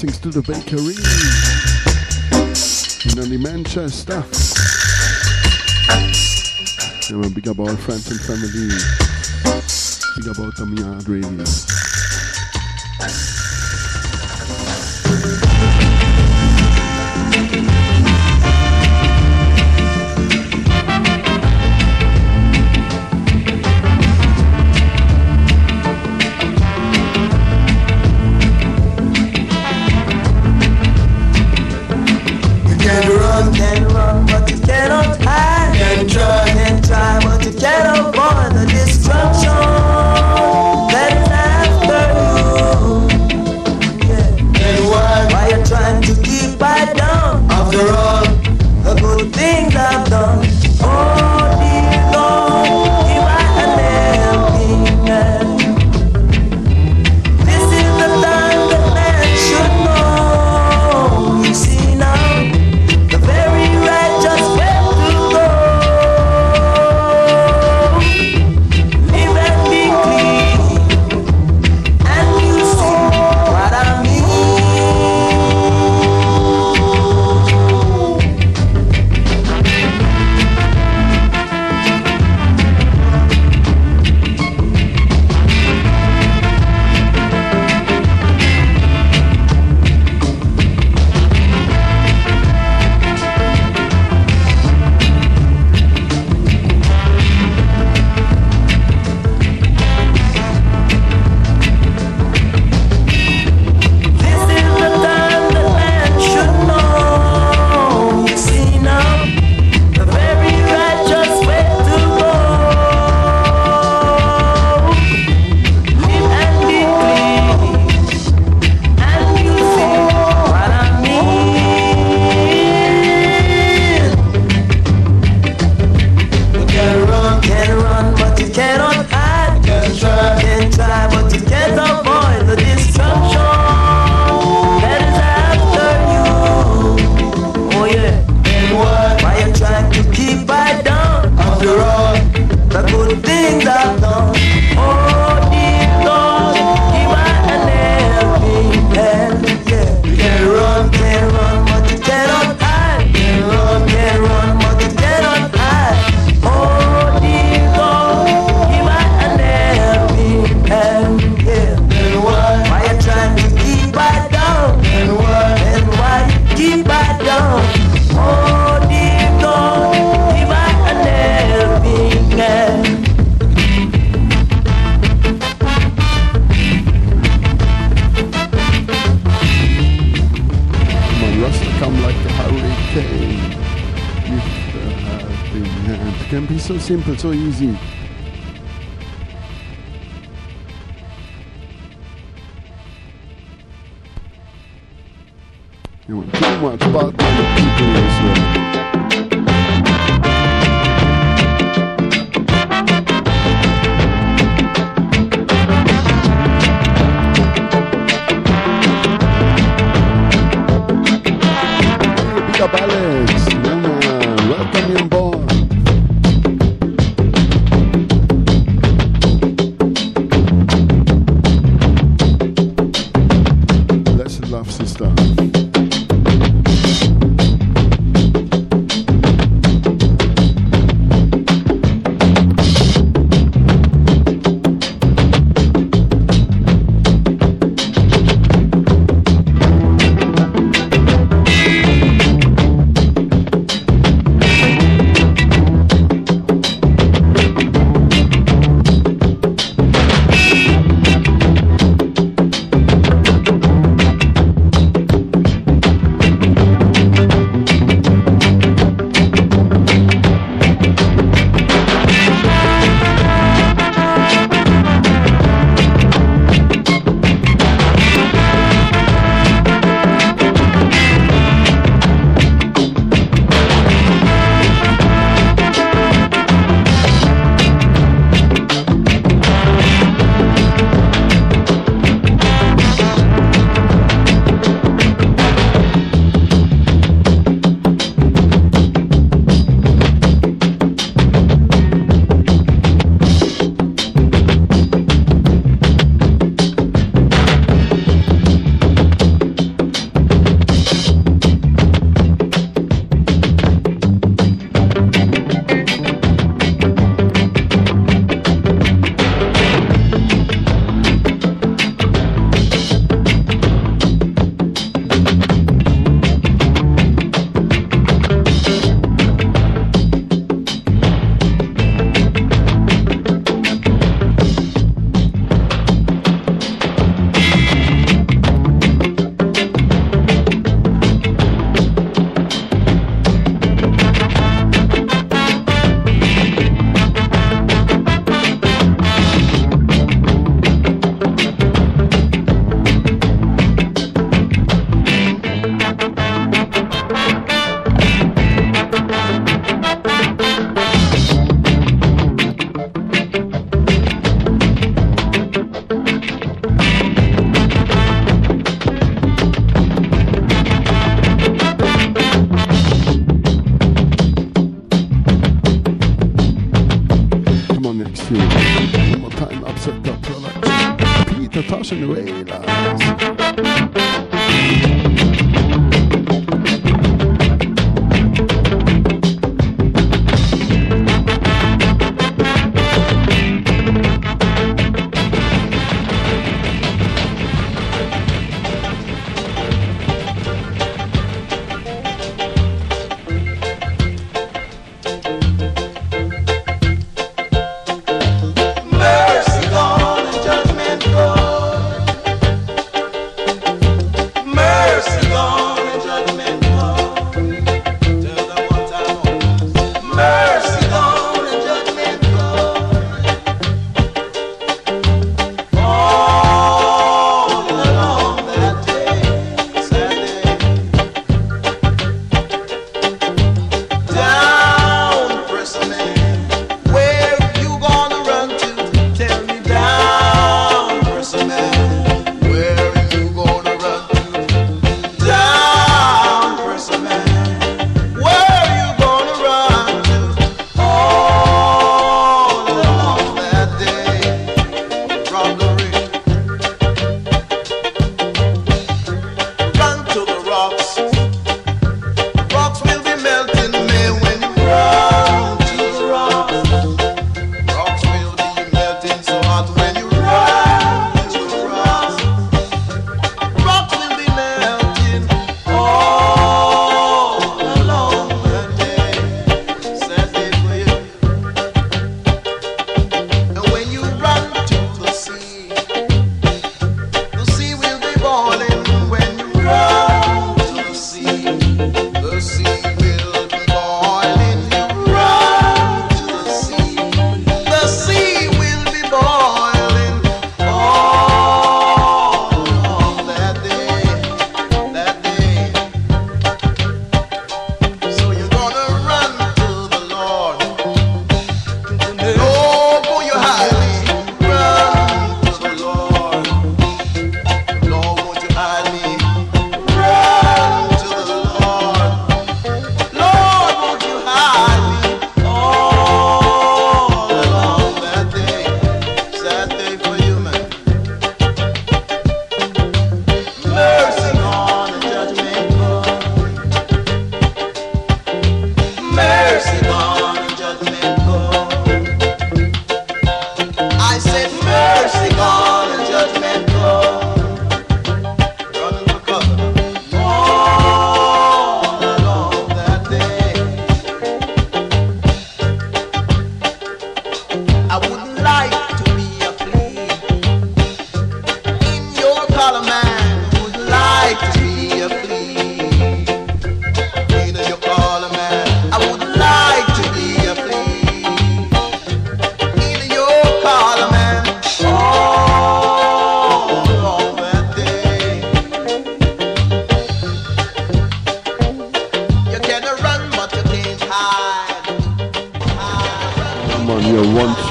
Blessings to the bakery. In the Manchester. Yeah, man. Big up all friends and family. Big up the Yard Radio.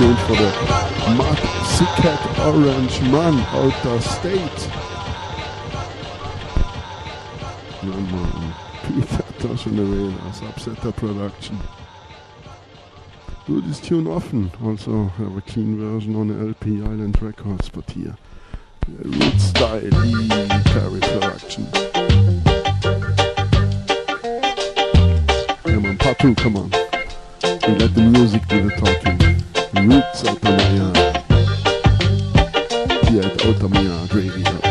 tuned for the Mark Sikat Orange Man out of state. No man, Peter Tosh in the Toshin as upsetter Production. Do this tune often, also have a clean version on LP Island Records, but here, äh, Root Style E. Perry Productions. Come on, part two, come on. We let the music do the talking. Roots Outta Mi Yard. Yeah, Outta Mi Yard gravy.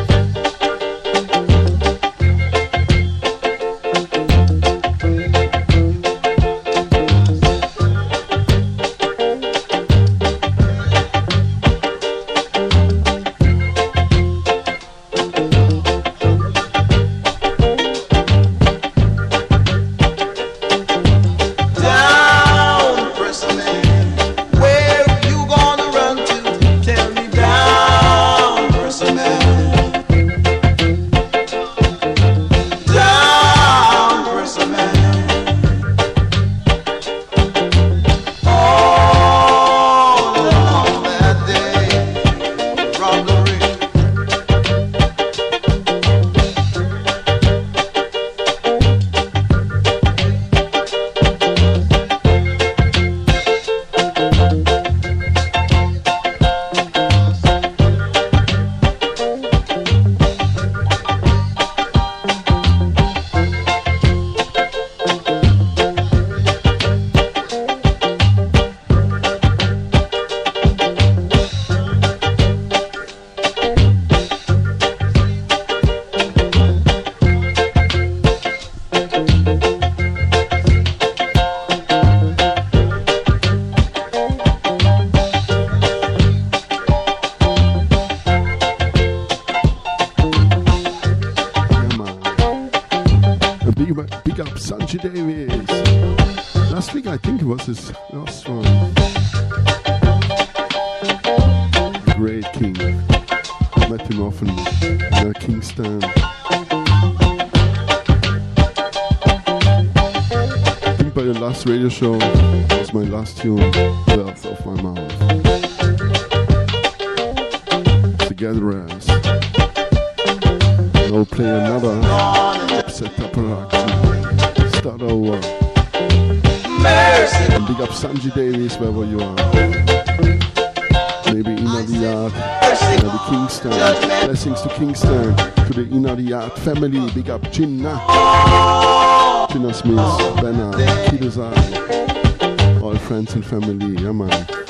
up Chinna. Chinna Smith, Bernard, Kidozai, all friends and family, yeah man.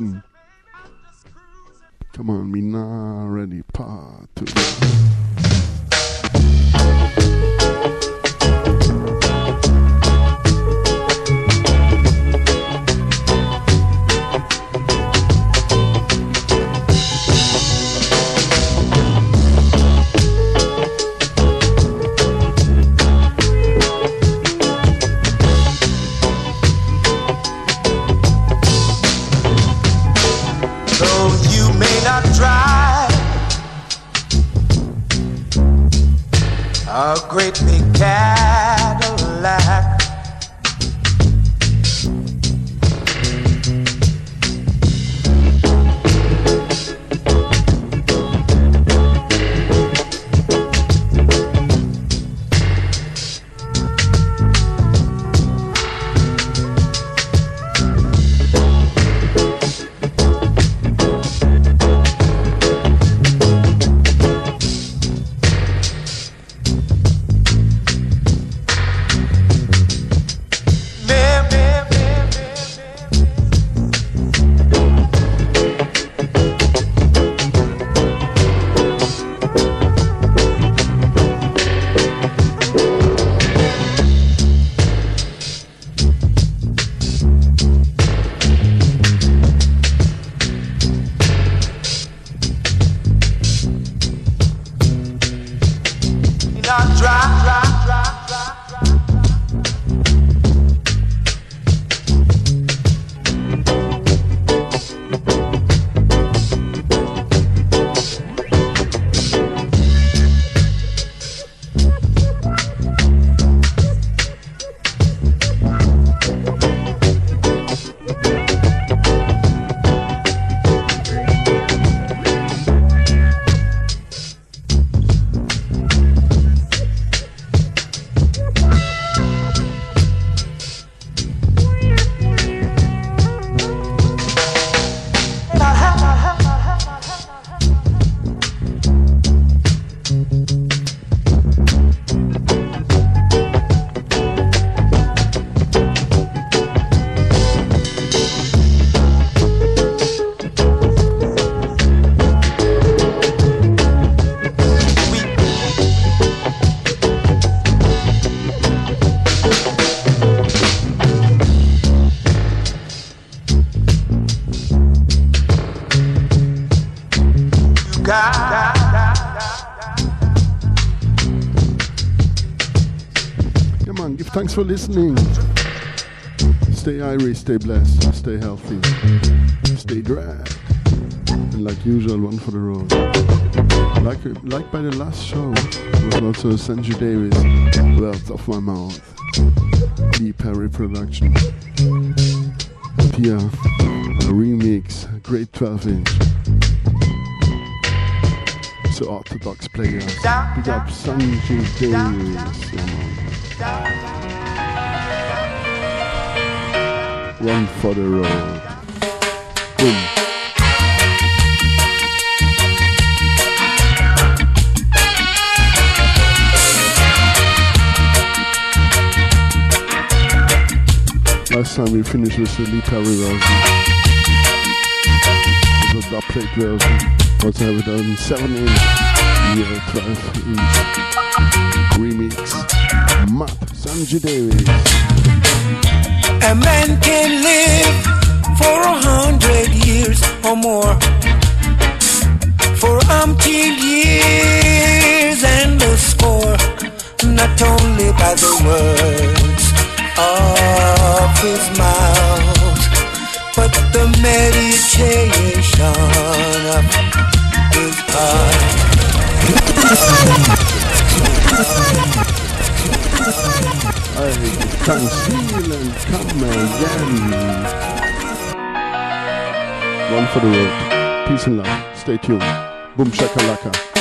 München. Thanks for listening. Stay Irish, stay blessed, stay healthy, stay dry. And like usual, one for the road. Like, like by the last show, was also Sangie Davis, Words of My Mouth, Lee Perry production. Pia, a remix, great 12 inch. So orthodox players. Big up Sangie Davis. One for the road. Boom. Last time we finished with the Lee Perry. It was a dub plate version. Also have we done? 7 inch, yeah, 12 inch remix. Map Sangie Davis. A man can live for a hundred years or more. For umpteen years and a score, not only by the words of his mouth, but the meditation of his heart. I can feel and come again. One for the road. Peace and love. Stay tuned. Boom shakalaka.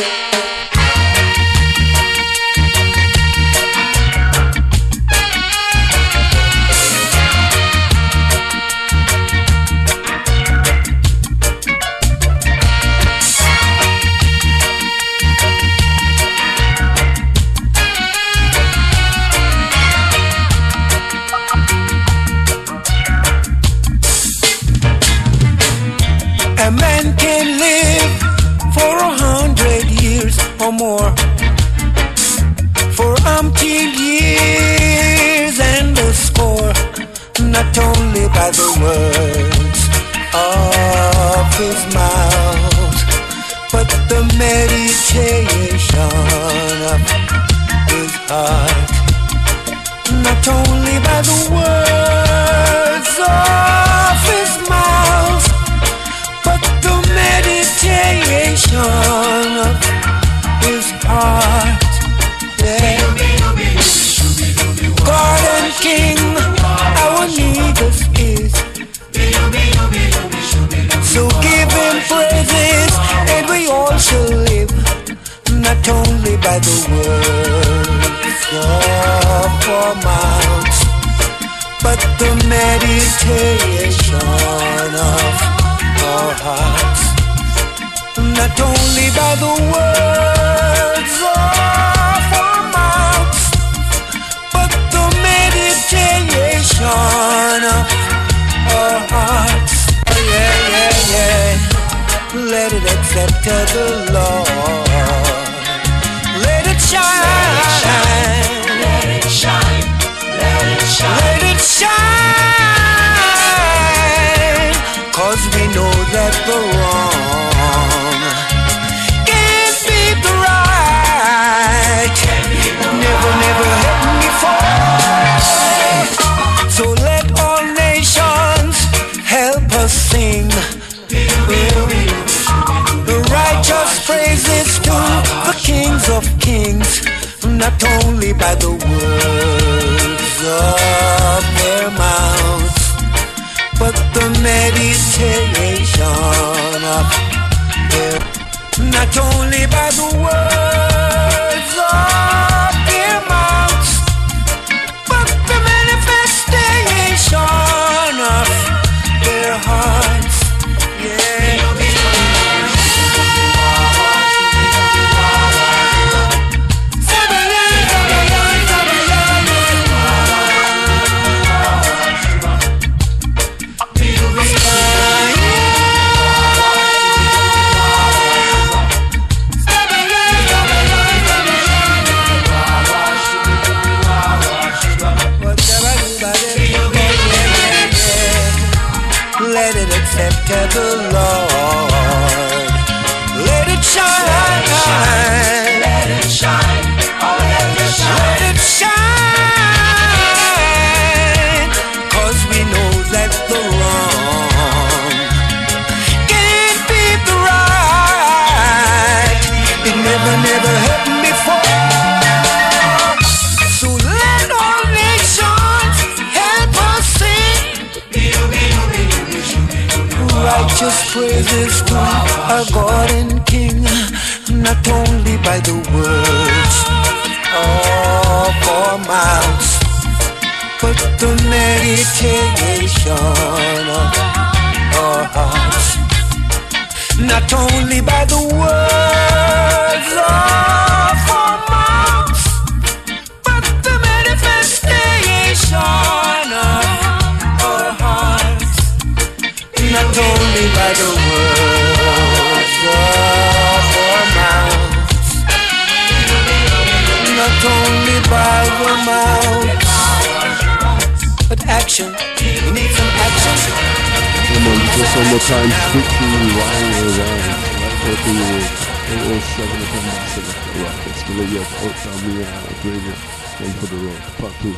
One more time, strictly wild around. Right to 007 FM Select Rock. It's the lady of uh, Radio. One for the road. Part 2.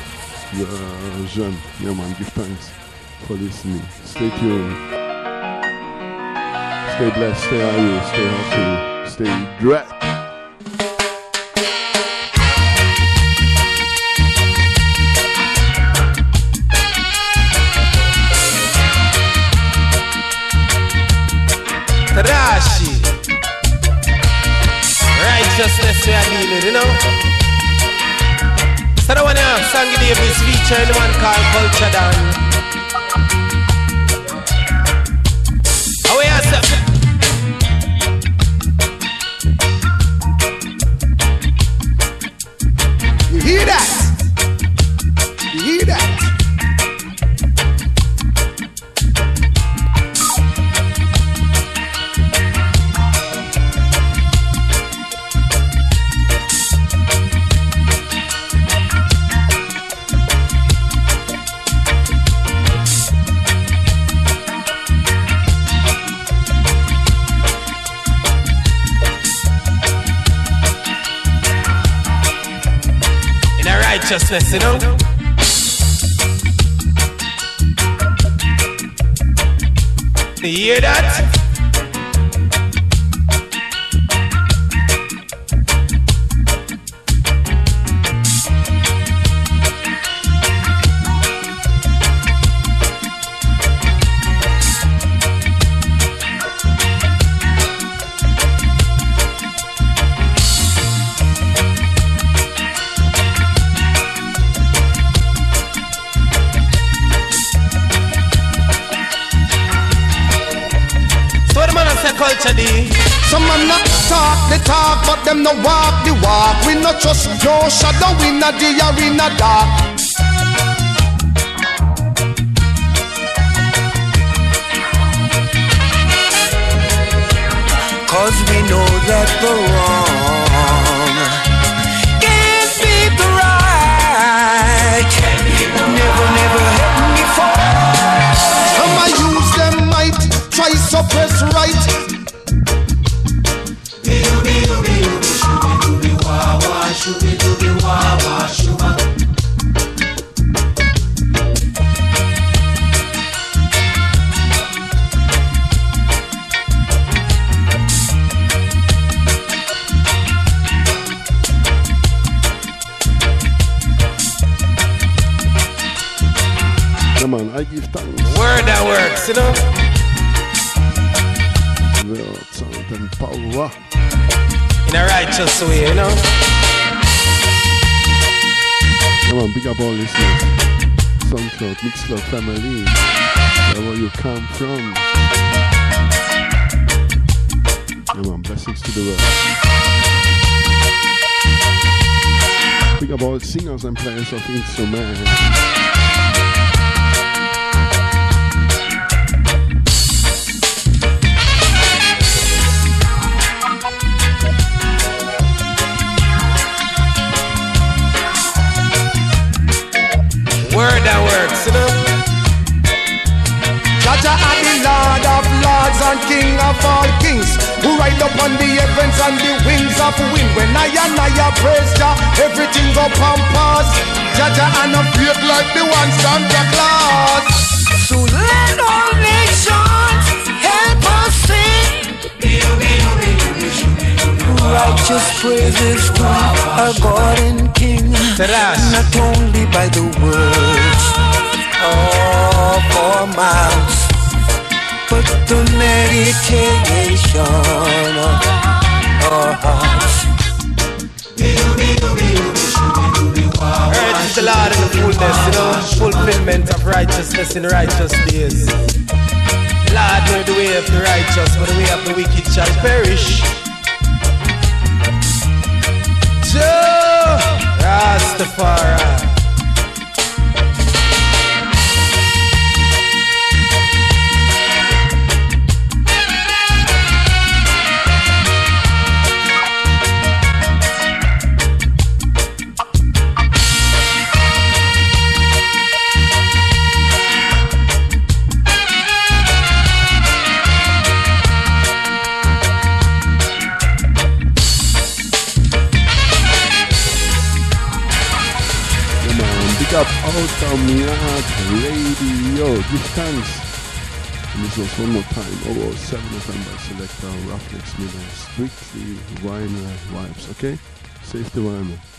Uh, Jean. Yeah man, give thanks for listening. Stay tuned. Stay blessed, stay irie, stay healthy, stay direct. One have Sangie Davis featuring man called Culture Dan. Righteousness, you know. You hear that? No shadow in the arena dark. Cause we know that the wrong can't be the right. Never, never happened before. Some a use them might try suppress right. SoundCloud, Mixcloud family. Wherever you come from. Yeah man, blessings to the world. Up all singers and players of instruments. And I a praise Jah, everything go pampas Jaja and a fake like the one Santa Claus So let all nations help us sing. Righteous praises to our God and King. Not only by the words of our mouths, put to meditation of our hearts. Is the Lord in the fullness, you know, fulfillment of righteousness in righteous days. Lord know the way of the righteous, but the way of the wicked shall perish. Joe Rastafari. Out Radio. Give thanks. And this was one more time. Oh, 7 November selector Ruffneck Smille. Strictly Vinyl vibes, okay? Safety Rhino.